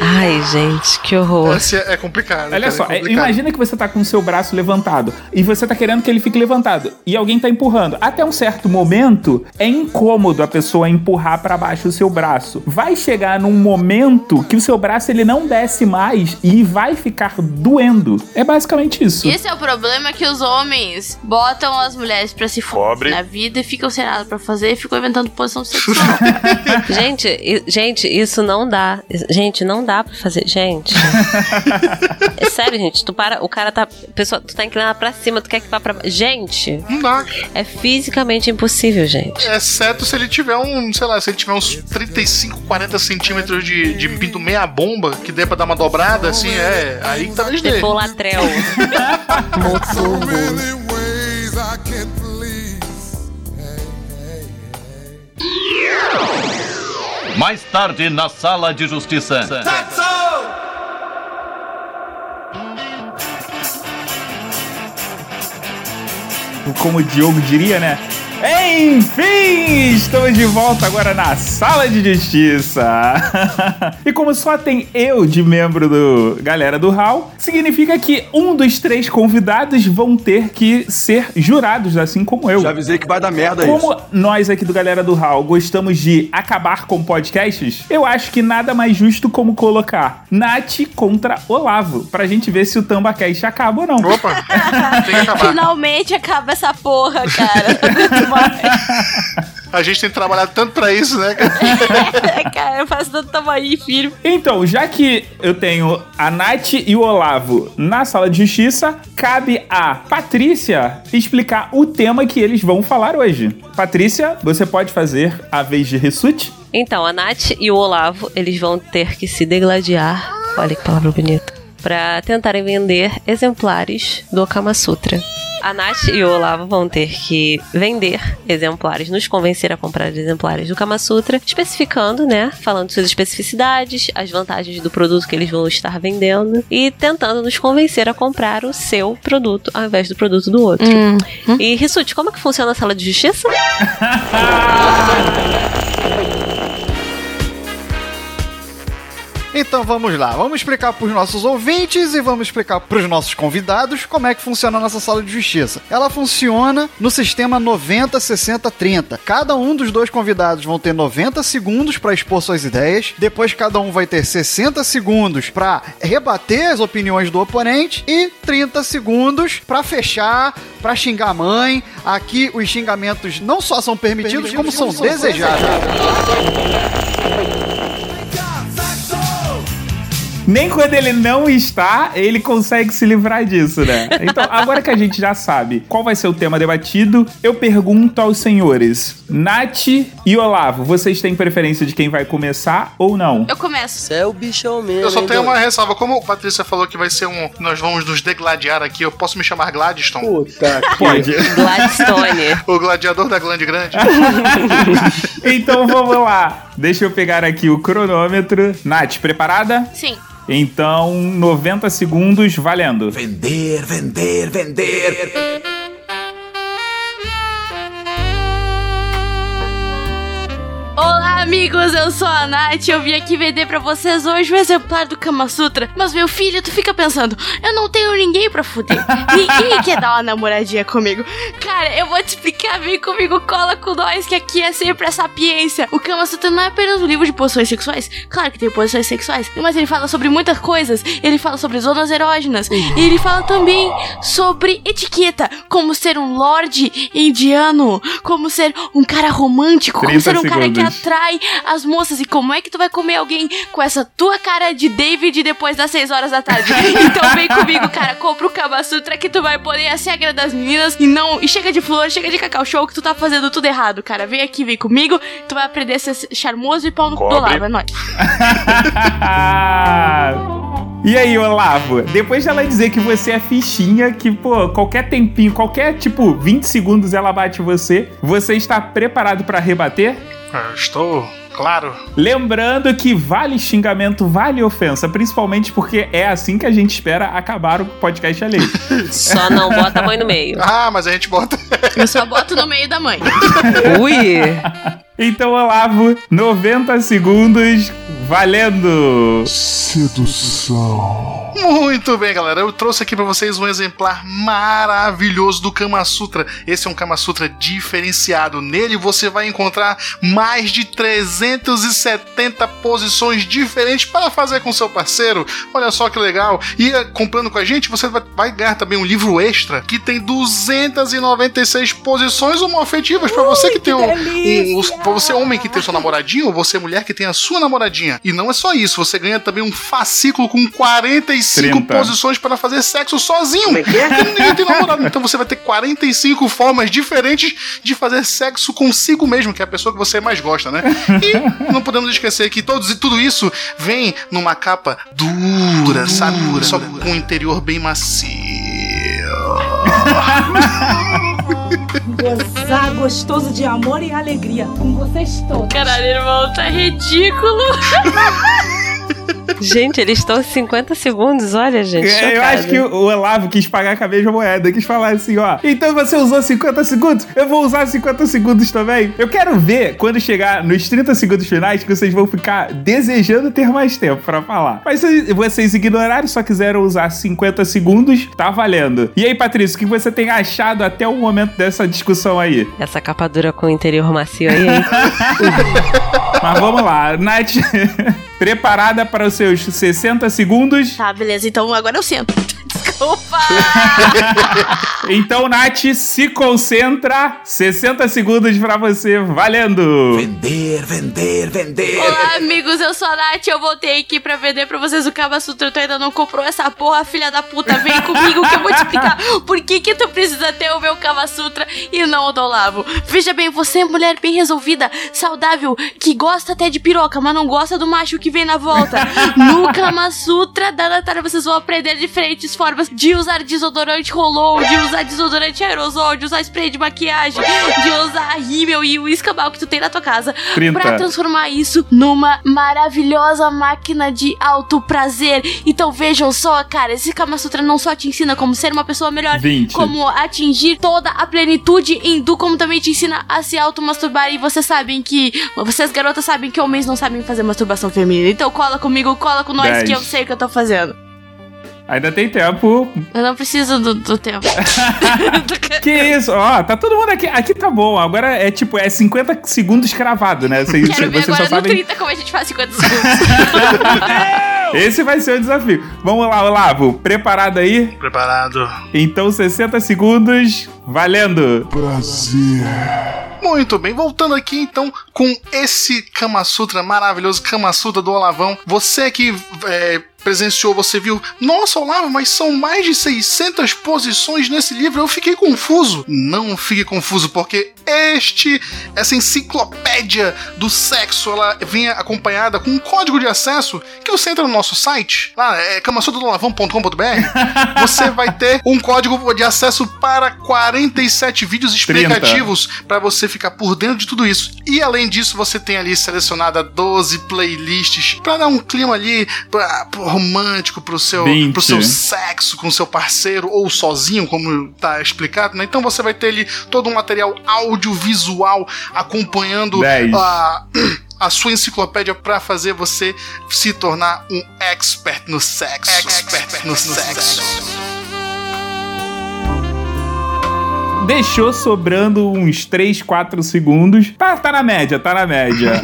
Ai, gente, que horror. Essa é complicado. Olha cara, só, é é, complicado. imagina que você tá com o seu braço levantado e você tá querendo que ele fique levantado e alguém tá empurrando. Até um certo momento é incômodo a pessoa empurrar pra baixo o seu braço. Vai chegar num momento que o seu braço ele não desce mais e vai ficar doendo. É basicamente isso. Esse é o problema que os homens botam as mulheres pra se foder na vida e ficam sem nada pra fazer e ficam inventando posição sexual. Gente, gente, isso não dá. Gente, não dá pra fazer. Gente. é sério, gente. Tu para, o cara tá. Pessoa, tu tá inclinado pra cima, tu quer que vá pra. Gente. Não dá. É fisicamente impossível, gente. Exceto se ele tiver um, sei lá, se ele tiver uns 35, 40 centímetros de, de pinto meia bomba, que dê pra dar uma dobrada, assim, é. Aí que talvez dê. Se for latrel. Mais tarde na Sala de Justiça. Como o Diogo diria, né? Enfim, estamos de volta agora na Sala de Justiça. e como só tem eu de membro do Galera do Hall, significa que um dos três convidados vão ter que ser jurados, assim como eu. Já avisei que vai dar merda Como isso. nós aqui do Galera do Hall gostamos de acabar com podcasts, eu acho que nada mais justo como colocar Nath contra Olavo, pra gente ver se o TambaCast acaba ou não. Opa, tem que acabar. Finalmente acaba essa porra, cara. A gente tem trabalhado tanto pra isso, né, cara? Cara, eu faço tanto tamanho, filho. Então, já que eu tenho a Nath e o Olavo na sala de justiça, cabe a Patrícia explicar o tema que eles vão falar hoje. Patrícia, você pode fazer a vez de Ressute? Então, a Nath e o Olavo, eles vão ter que se degladiar. Olha que palavra bonita. Pra tentarem vender exemplares do Kama Sutra. A Nath e o Olavo vão ter que vender exemplares, nos convencer a comprar exemplares do Kama Sutra, especificando, né? Falando suas especificidades, as vantagens do produto que eles vão estar vendendo e tentando nos convencer a comprar o seu produto ao invés do produto do outro. E Rissuti, como é que funciona a sala de justiça? Então vamos lá, vamos explicar para os nossos ouvintes e vamos explicar para os nossos convidados como é que funciona a nossa sala de justiça. Ela funciona no sistema 90 60 30. Cada um dos dois convidados vão ter 90 segundos para expor suas ideias, depois cada um vai ter 60 segundos para rebater as opiniões do oponente e 30 segundos para fechar, para xingar a mãe. Aqui os xingamentos não só são permitidos, como são desejados. Nem quando ele não está, ele consegue se livrar disso, né? Então, agora que a gente já sabe qual vai ser o tema debatido, eu pergunto aos senhores, Nath e Olavo, vocês têm preferência de quem vai começar ou não? Eu começo. Você é o bichão mesmo. Eu só tenho uma ressalva. Como a Patrícia falou que vai ser um. Nós vamos nos degladiar aqui, eu posso me chamar Gladstone? Puta Pode. Gladstone. o gladiador da Glande Grande. Então vamos lá. Deixa eu pegar aqui o cronômetro. Nath, preparada? Sim. Então, 90 segundos valendo. Vender, vender, vender. Amigos, eu sou a Nath. Eu vim aqui vender pra vocês hoje o exemplar do Kama Sutra. Mas, meu filho, tu fica pensando, eu não tenho ninguém pra fuder. Ninguém quer dar uma namoradinha comigo. Cara, eu vou te explicar, vem comigo, cola com nós, que aqui é sempre a sapiência. O Kama Sutra não é apenas um livro de posições sexuais. Claro que tem posições sexuais, mas ele fala sobre muitas coisas. Ele fala sobre zonas erógenas. E ele fala também sobre etiqueta, como ser um lorde indiano, como ser um cara romântico, como 30 ser um cara que segundos. Atrai as moças. E como é que tu vai comer alguém com essa tua cara de David depois das 6 horas da tarde? então vem comigo, cara, compra o Kama Sutra que tu vai poder se agradar das meninas e não. E chega de flor, chega de cacau show que tu tá fazendo tudo errado, cara. Vem aqui, vem comigo, tu vai aprender a ser charmoso e pau no cu do lava, é nóis. E aí, Olavo, depois dela dizer que você é fichinha, que, pô, qualquer tempinho, qualquer, tipo, 20 segundos ela bate você, você está preparado pra rebater? Eu estou, claro. Lembrando que vale xingamento, vale ofensa, principalmente porque é assim que a gente espera acabar o podcast alheio. Só não bota a mãe no meio. Ah, mas a gente bota. Eu só boto no meio da mãe. Ui! Então, Olavo, 90 segundos, valendo! Sedução. Muito bem, galera. Eu trouxe aqui pra vocês um exemplar maravilhoso do Kama Sutra. Esse é um Kama Sutra diferenciado. Nele você vai encontrar mais de 370 posições diferentes para fazer com seu parceiro. Olha só que legal. E eh, comprando com a gente, você vai, ganhar também um livro extra que tem 296 posições homoafetivas para você que, tem um, um, você homem que tem seu namoradinho ou você mulher que tem a sua namoradinha. E não é só isso, você ganha também um fascículo com 45 30. posições para fazer sexo sozinho. Como é que é? Ninguém tem namorado. Então você vai ter 45 formas diferentes de fazer sexo consigo mesmo, que é a pessoa que você mais gosta, né? E não podemos esquecer que todos e tudo isso vem numa capa dura, sabe? Só com um interior bem macio. Gozar gostoso de amor e alegria com vocês todos. Caralho, irmão, tá ridículo. Gente, eles estão em 50 segundos, olha, gente. É, eu acho que o Olavo quis pagar com a mesma moeda, quis falar assim, ó. Então você usou 50 segundos, eu vou usar 50 segundos também. Eu quero ver quando chegar nos 30 segundos finais que vocês vão ficar desejando ter mais tempo pra falar. Mas se vocês ignoraram, só quiseram usar 50 segundos, tá valendo. E aí, Patrícia, o que você tem achado até o momento dessa discussão aí? Essa capa dura com o interior macio aí, hein? Mas vamos lá, Nath, preparada para os seus 60 segundos? Tá, beleza, então agora eu sento. Desculpa! Então, Nath, se concentra. 60 segundos pra você, valendo! Vender, vender, vender. Olá, amigos, eu sou a Nath. Eu voltei aqui pra vender pra vocês o Kama Sutra. Tu ainda não comprou essa porra, filha da puta. Vem comigo que eu vou te explicar por que, que tu precisa ter o meu Kama Sutra e não o do Olavo. Veja bem, você é mulher bem resolvida, saudável, que gosta até de piroca, mas não gosta do macho que vem na volta. No Kama Sutra da Natália, vocês vão aprender diferentes formas de usar desodorante rolou, de usar desodorante aerosol, de usar spray de maquiagem, de usar rímel e o escambau que tu tem na tua casa 30. pra transformar isso numa maravilhosa máquina de alto prazer. Então vejam só, cara, esse Kama Sutra não só te ensina como ser uma pessoa melhor, 20. como atingir toda a plenitude hindu, como também te ensina a se automasturbar. E vocês sabem que, vocês garotas sabem que homens não sabem fazer masturbação feminina. Então cola comigo, cola com nós 10. que eu sei o que eu tô fazendo. Ainda tem tempo. Eu não preciso do, do tempo. Que isso? Ó, tá todo mundo aqui. Aqui tá bom. Agora é tipo, é 50 segundos cravado, né? Vocês, Quero ver agora no sabem. 30 como a gente faz 50 segundos. Esse vai ser o desafio. Vamos lá, Olavo. Preparado aí? Preparado. Então, 60 segundos, valendo. Prazer. Muito bem, voltando aqui então com esse Kama Sutra maravilhoso, Kama Sutra do Olavão. Você que é, presenciou, você viu, nossa, Olavo, mas são mais de 600 posições nesse livro, eu fiquei confuso. Não fique confuso, porque este, essa enciclopédia do sexo, ela vem acompanhada com um código de acesso que você entra no nosso site, lá é kamasutradoolavão.com.br, você vai ter um código de acesso para 47 vídeos 30. explicativos para você ficar por dentro de tudo isso. E além disso, você tem ali selecionada 12 playlists para dar um clima ali pra, pro romântico pro seu, 20. pro seu sexo com seu parceiro ou sozinho, como tá explicado, né? Então você vai ter ali todo um material audiovisual acompanhando 10. a a sua enciclopédia pra fazer você se tornar um expert no sexo. Expert no sexo. Deixou sobrando uns 3, 4 segundos. Tá, tá na média, tá na média.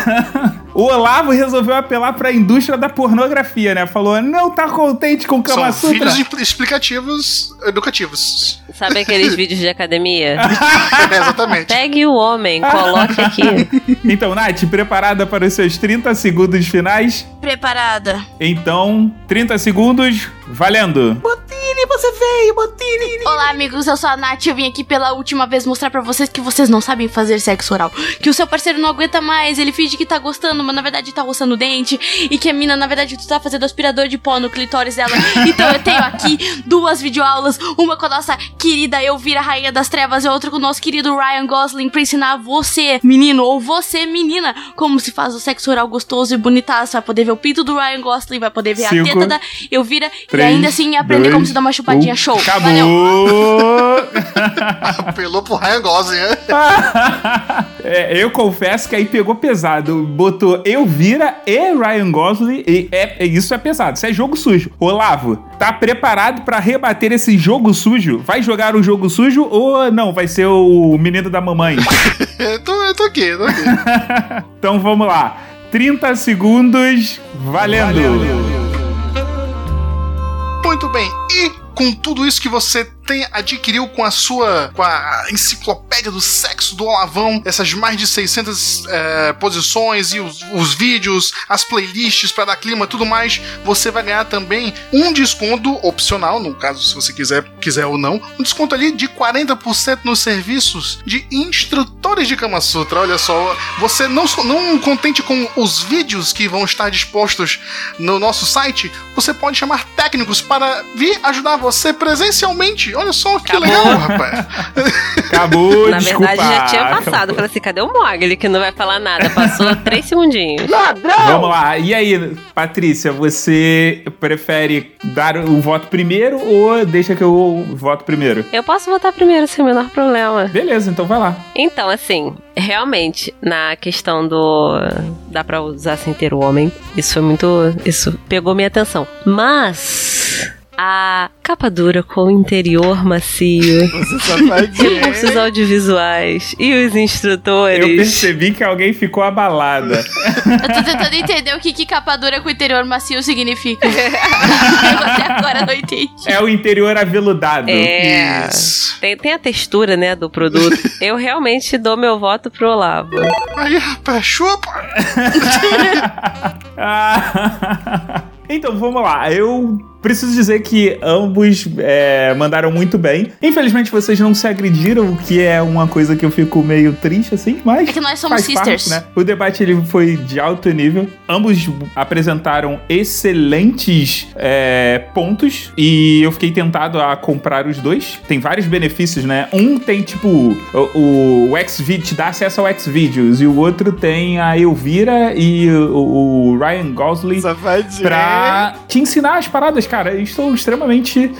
o Olavo resolveu apelar pra indústria da pornografia, né? Falou, não tá contente com o Kama São Sutra. impl- explicativos educativos. Sabe aqueles vídeos de academia? É, exatamente. Pegue o homem, coloque aqui. Então, Nath, preparada para os seus 30 segundos finais? Preparada. Então, 30 segundos, valendo. Botini, você veio, Botini. Olá, amigos, eu sou a Nath. Eu vim aqui pela última vez mostrar pra vocês que vocês não sabem fazer sexo oral. Que o seu parceiro não aguenta mais, ele finge que tá gostando, mas na verdade tá roçando o dente. E que a mina, na verdade, tu tá fazendo aspirador de pó no clitóris dela. Então eu tenho aqui duas videoaulas: uma com a nossa querida Elvira, Rainha das Trevas, e outra com o nosso querido Ryan Gosling, pra ensinar você, menino, ou você, menina, como se faz o sexo oral gostoso e bonitaço. Vai poder ver o pinto do Ryan Gosling, vai poder ver Cinco, a teta da Elvira e três, ainda assim aprender dois, como se dá uma chupadinha. um. Show. Acabou! Apelou pro Ryan Gosling, né? É, eu confesso que aí pegou pesado. Botou Elvira e Ryan Gosling. E é, é- isso é pesado. Isso é jogo sujo. Olavo, tá preparado pra rebater esse jogo sujo? Vai jogar o jogo sujo ou não? Vai ser o menino da mamãe? Eu tô, eu tô aqui, eu tô aqui. então vamos lá. 30 segundos, valendo. E com tudo isso que você tem, adquiriu com a sua com a enciclopédia do sexo do Olavão, essas mais de 600 eh, posições e os, os vídeos, as playlists para dar clima tudo mais, você vai ganhar também um desconto opcional, no caso se você quiser, quiser ou não, um desconto ali de 40% nos serviços de instrutores de Kama Sutra. Olha só, você não, não contente com os vídeos que vão estar dispostos no nosso site, você pode chamar técnicos para vir ajudar você presencialmente. Olha só que legal, rapaz. Acabou, Na desculpa. verdade, já tinha passado. Falei assim, cadê o Mogli que não vai falar nada? Passou três segundinhos. Vamos lá. E aí, Patrícia, você prefere dar o voto primeiro ou deixa que eu voto primeiro? Eu posso votar primeiro, sem o menor problema. Beleza, então vai lá. Então, assim, realmente, na questão do. dá pra usar sem ter o homem, isso foi muito. Isso pegou minha atenção. Mas. A capa dura com o interior macio, recursos audiovisuais e os instrutores. Eu percebi que alguém ficou abalada. Eu tô tentando entender o que, que capa dura com interior macio significa. Eu até agora não entendi. É o interior aveludado. É. Tem, tem a textura, né, do produto. Eu realmente dou meu voto pro Olavo. Aí, rapaz, chupa! Ah, então vamos lá. Eu preciso dizer que ambos é, mandaram muito bem. Infelizmente vocês não se agrediram, o que é uma coisa que eu fico meio triste assim, mas. É que nós somos faz parte, sisters. né? O debate ele foi de alto nível. Ambos apresentaram excelentes é, pontos e eu fiquei tentado a comprar os dois. Tem vários benefícios, né? Um tem tipo o, o Xvid te dá acesso ao Xvideos e o outro tem a Elvira e o, o Ryan Gosling pra te ensinar as paradas, cara. Estou extremamente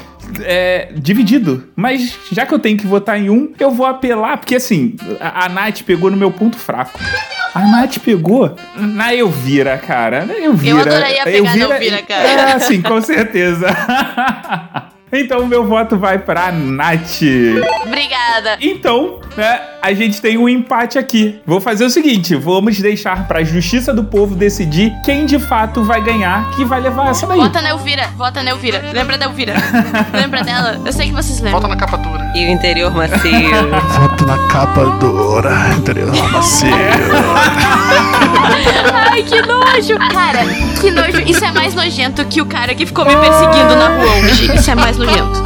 é, dividido. Mas já que eu tenho que votar em um, eu vou apelar, porque assim, a, a Nath pegou no meu ponto fraco. A Nath pegou na Elvira, cara. Na Elvira. Eu adoraria pegar na Elvira, cara. É, sim, com certeza. então o meu voto vai pra Nath. Obrigada. Então, né, a gente tem um empate aqui. Vou fazer o seguinte: vamos deixar pra justiça do povo decidir quem de fato vai ganhar, que vai levar essa daí. Vota na Elvira, vota na Elvira. Lembra da Elvira? Lembra dela? Eu sei que vocês lembram. Volta na capa dura. E o interior macio. Voto na capa dura. Interior macio. Ai, que nojo! Cara, que nojo. Isso é mais nojento que o cara que ficou me perseguindo na rua hoje. Isso é mais nojento.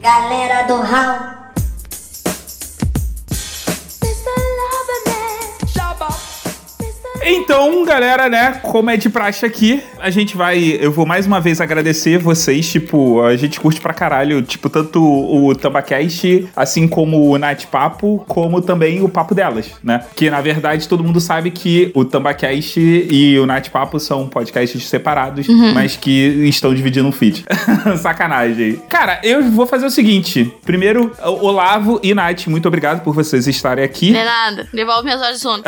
Galera do Hall. Então, galera, né, como é de praxe aqui, a gente vai. Eu vou mais uma vez agradecer vocês. Tipo, a gente curte pra caralho, tipo, tanto o Tambacast, assim como o Night Papo, como também o Papo Delas, né? Que na verdade todo mundo sabe que o Tambacast e o Night Papo são podcasts separados, Uhum. mas que estão dividindo um feed. Sacanagem. Cara, eu vou fazer o seguinte: primeiro, o- Olavo e Nath, muito obrigado por vocês estarem aqui. É nada. Devolve minhas horas de sono.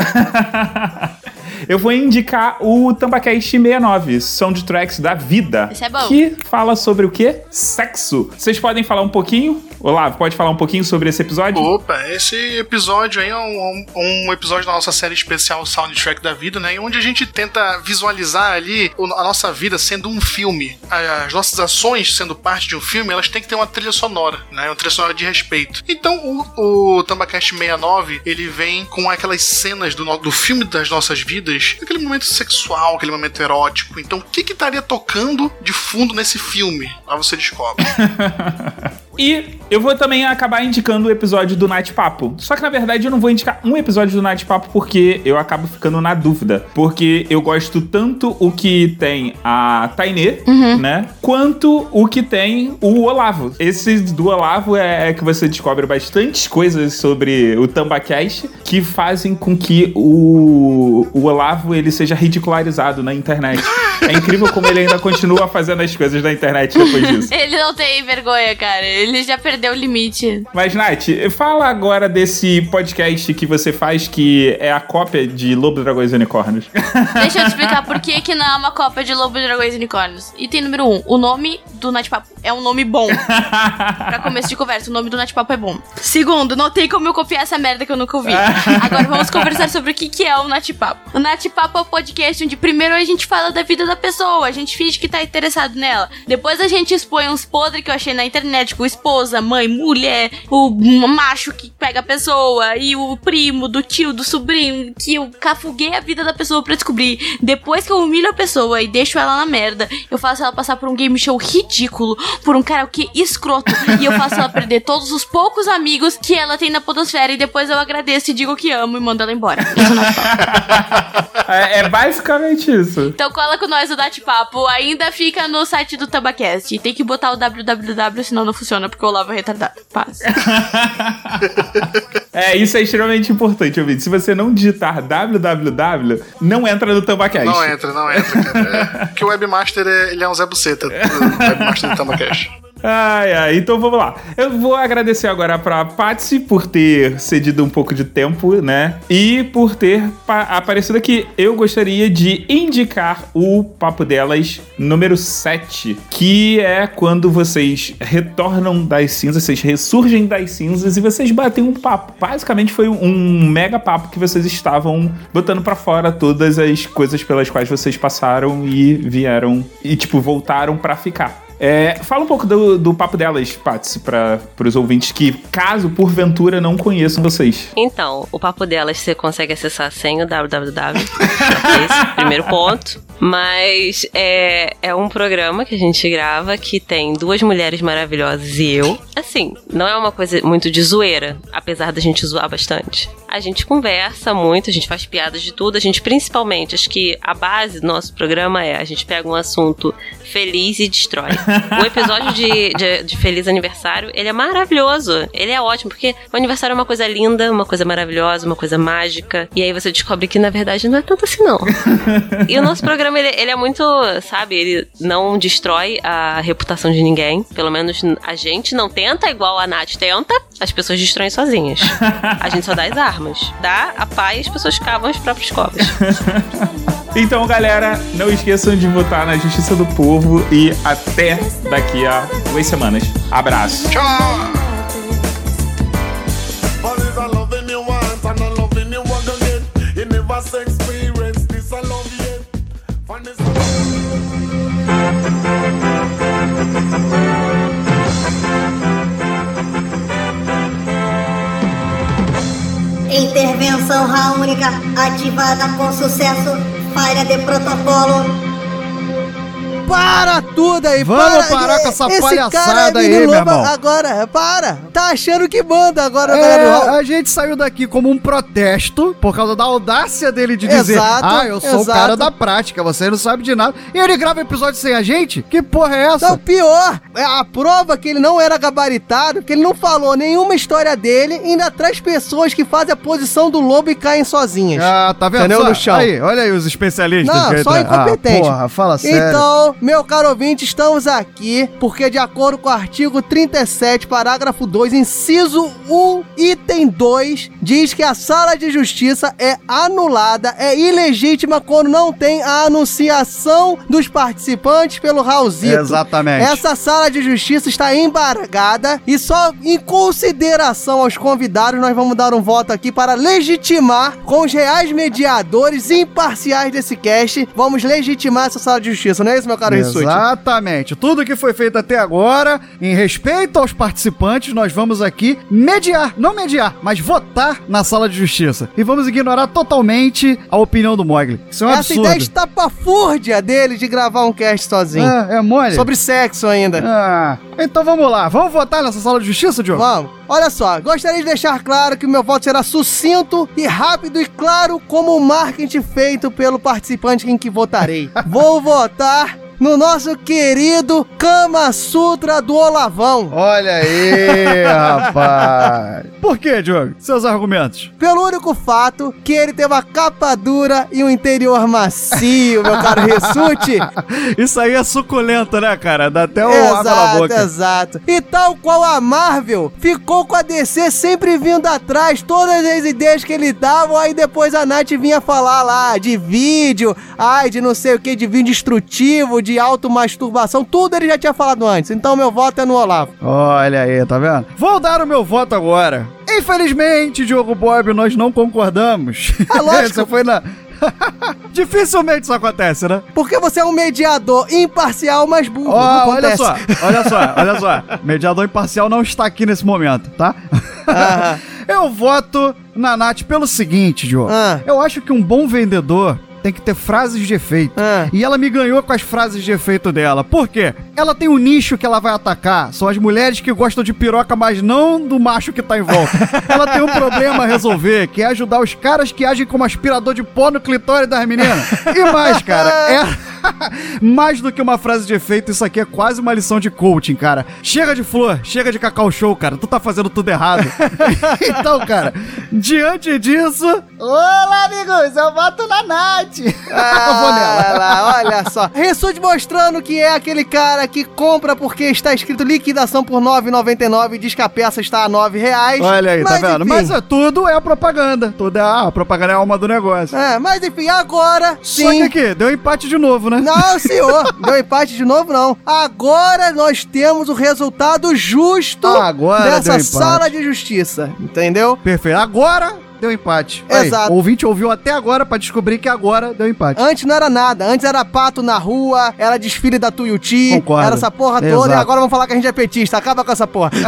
Eu vou indicar o Tambacast 69, Soundtracks da Vida. Esse é bom. Que fala sobre o quê? Sexo. Vocês podem falar um pouquinho? Olavo, pode falar um pouquinho sobre esse episódio? Opa, esse episódio aí é um, um- um episódio da nossa série especial Soundtrack da Vida, né? Onde a gente tenta visualizar ali a nossa vida sendo um filme. As nossas ações sendo parte de um filme, elas têm que ter uma trilha sonora, né? Uma trilha sonora de respeito. Então, o, o Tambacast 69, ele vem com aquelas cenas do, do filme das nossas vidas, aquele momento sexual, aquele momento erótico. Então, o que que estaria tocando de fundo nesse filme? Lá você descobre. E eu vou também acabar indicando o episódio do Night Papo. Só que na verdade eu não vou indicar um episódio do Night Papo porque eu acabo ficando na dúvida. Porque eu gosto tanto o que tem a Tainê, né? Quanto o que tem o Olavo. Esse do Olavo é, é que você descobre bastantes coisas sobre o Tambacast que fazem com que o, o Olavo ele seja ridicularizado na internet. É incrível como ele ainda continua fazendo as coisas na internet depois disso. Ele não tem vergonha, cara. Ele já perdeu o limite. Mas, Nath, fala agora desse podcast que você faz que é a cópia de Lobo, Dragões e Unicórnios. Deixa eu te explicar por que, que não é uma cópia de Lobo, Dragões e Unicórnios. Item número um, o nome do Nightpapo é um nome bom. pra começo de conversa, o nome do Nightpapo é bom. Segundo, não tem como eu copiar essa merda que eu nunca ouvi. Agora vamos conversar sobre o que, que é o Nightpapo. O Nightpapo é o podcast onde primeiro a gente fala da vida da pessoa, a gente finge que tá interessado nela. Depois a gente expõe uns podres que eu achei na internet, com esposa, mãe, mulher, o macho que pega a pessoa, e o primo, do tio, do sobrinho, que eu cafuguei a vida da pessoa pra descobrir. Depois que eu humilho a pessoa e deixo ela na merda, eu faço ela passar por um game show ridículo, por um karaokê escroto, e eu faço ela perder todos os poucos amigos que ela tem na podosfera, e depois eu agradeço e digo que amo e mando ela embora. Isso não é é, é basicamente isso. Então cola com nós o Date-Papo, ainda fica no site do Tabacast. Tem que botar o www, senão não funciona, porque o Olavo é retardado. Paz. É, isso é extremamente importante, ouvinte. Se você não digitar www, não entra no Tambacast. Não entra, não entra, cara. É, porque o webmaster é, ele é um Zé Buceta, o webmaster do Tambacast. Ai, ai, então vamos lá. Eu vou agradecer agora pra Patsy por ter cedido um pouco de tempo, né? E por ter pa- aparecido aqui. Eu gostaria de indicar o Papo Delas número 7, que é quando vocês retornam das cinzas, vocês ressurgem das cinzas e vocês batem um papo. Basicamente foi um mega papo que vocês estavam botando pra fora todas as coisas pelas quais vocês passaram e vieram e, tipo, voltaram pra ficar. É, fala um pouco do, do papo delas, Patsy, para os ouvintes que, caso porventura não conheçam vocês. Então, o papo delas você consegue acessar sem o www. Esse, primeiro ponto. Mas é, é um programa que a gente grava que tem duas mulheres maravilhosas e eu. Assim, não é uma coisa muito de zoeira, apesar da gente zoar bastante. A gente conversa muito, a gente faz piadas de tudo. A gente, principalmente, acho que a base do nosso programa é a gente pega um assunto feliz e destrói. O episódio de, de, de Feliz Aniversário, ele é maravilhoso. Ele é ótimo, porque o aniversário é uma coisa linda, uma coisa maravilhosa, uma coisa mágica. E aí você descobre que, na verdade, não é tanto assim, não. e o nosso programa, ele, ele é muito, sabe, ele não destrói a reputação de ninguém. Pelo menos a gente não tenta igual a Nath tenta. As pessoas destroem sozinhas. A gente só dá as armas. Dá a pá e as pessoas cavam as próprias covas. Então, galera, não esqueçam de votar na Justiça do Povo e até daqui a duas semanas. Abraço. Tchau! Intervenção rúnica ativada com sucesso. Falha de protocolo. Para tudo aí. Vamos para, parar com essa Esse palhaçada cara é aí, meu irmão. Agora, para. Tá achando que manda agora, É, a gente saiu daqui como um protesto por causa da audácia dele de dizer: Exato, Ah, eu sou o exato. cara da prática, você não sabe de nada. E ele grava episódio sem a gente? Que porra é essa? Não, pior, é a prova que ele não era gabaritado, que ele não falou nenhuma história dele e ainda traz pessoas que fazem a posição do lobo e caem sozinhas. Ah, tá vendo? Entendeu? Só- No chão. Aí, olha aí os especialistas. Não, só Ah, incompetente. porra, fala sério. Então, meu caro ouvinte, estamos aqui porque, de acordo com o artigo 37, parágrafo 2, inciso 1, item 2, diz que a sala de justiça é anulada, é ilegítima quando não tem a anunciação dos participantes pelo Raulzito. Exatamente. Essa sala de justiça está embargada e só em consideração aos convidados nós vamos dar um voto aqui para legitimar com os reais mediadores imparciais desse cast, vamos legitimar essa sala de justiça, não é isso, meu caro Rissuti? Exatamente. Tudo que foi feito até agora, em respeito aos participantes, nós vamos aqui mediar, não mediar, mas votar na sala de justiça. E vamos ignorar totalmente a opinião do Mogli. Isso é um Essa absurdo. ideia estapafúrdia dele de gravar um cast sozinho. É, é mole. Sobre sexo ainda. Ah, então vamos lá. Vamos votar nessa sala de justiça, Diogo? Vamos. Olha só, gostaria de deixar claro que o meu voto será sucinto e rápido e claro como o marketing feito pelo participante em que votarei. Vou votar no nosso querido Kama Sutra do Olavão. Olha aí, rapaz. Por que, Diogo? Seus argumentos. Pelo único fato que ele tem uma capa dura e um interior macio, meu caro Ressute. Isso aí é suculento, né, cara? Dá até o água na boca. exato. E tal qual a Marvel ficou com a DC sempre vindo atrás, todas as ideias que ele dava, aí depois a Nath vinha falar lá de vídeo, ai, de não sei o que, de vídeo destrutivo, de automasturbação, tudo ele já tinha falado antes. Então meu voto é no Olavo. Olha aí, tá vendo? Vou dar o meu voto agora. Infelizmente, Diogo Bob, nós não concordamos. Ah, lógico. Você foi na. Dificilmente isso acontece, né? Porque você é um mediador imparcial, mas burro. Não olha só, olha só, olha só. Mediador imparcial não está aqui nesse momento, tá? Eu voto na Nath pelo seguinte, Diogo. Ah. Eu acho que um bom vendedor tem que ter frases de efeito. Ah. E ela me ganhou com as frases de efeito dela. Por quê? Ela tem um nicho que ela vai atacar. São as mulheres que gostam de piroca, mas não do macho que tá em volta. ela tem um problema a resolver, que é ajudar os caras que agem como aspirador de pó no clitóris das meninas. E mais, cara, é... Mais do que uma frase de efeito, isso aqui é quase uma lição de coaching, cara. Chega de flor, chega de cacau show, cara. Tu tá fazendo tudo errado. então, cara, diante disso. Olá, amigos, eu voto na Eu vou nela. Ah, olha só. Ressude mostrando que é aquele cara que compra porque está escrito liquidação por R$ 9,99 e diz que a peça está a 9 reais. Olha aí, Mas, tá vendo? enfim. Mas é, tudo é propaganda. Tudo é ah, a propaganda é a alma do negócio. É, mas enfim, agora Só que sim. aqui, deu empate de novo, né? Não, senhor. Deu empate de novo, não. Agora nós temos o resultado justo Agora dessa sala de justiça. Entendeu? Perfeito. Agora deu empate. Aí, Exato. O ouvinte ouviu até agora pra descobrir que agora deu empate. Antes não era nada. Antes era pato na rua, era desfile da Tuiuti, Concordo. era essa porra toda. Exato. E agora vamos falar que a gente é petista. Acaba com essa porra.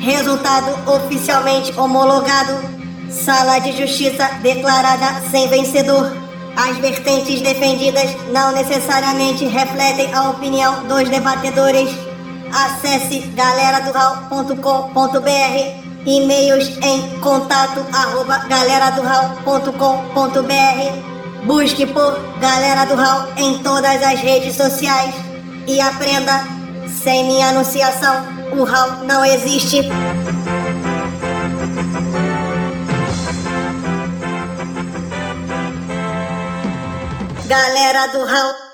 Resultado oficialmente homologado. Sala de Justiça declarada sem vencedor. As vertentes defendidas não necessariamente refletem a opinião dos debatedores. Acesse galeradoral.com.br e-mails em contato arroba galeradoral.com.br Busque por Galera do Hall em todas as redes sociais e aprenda, sem minha anunciação, o Hall não existe. Galera do Hall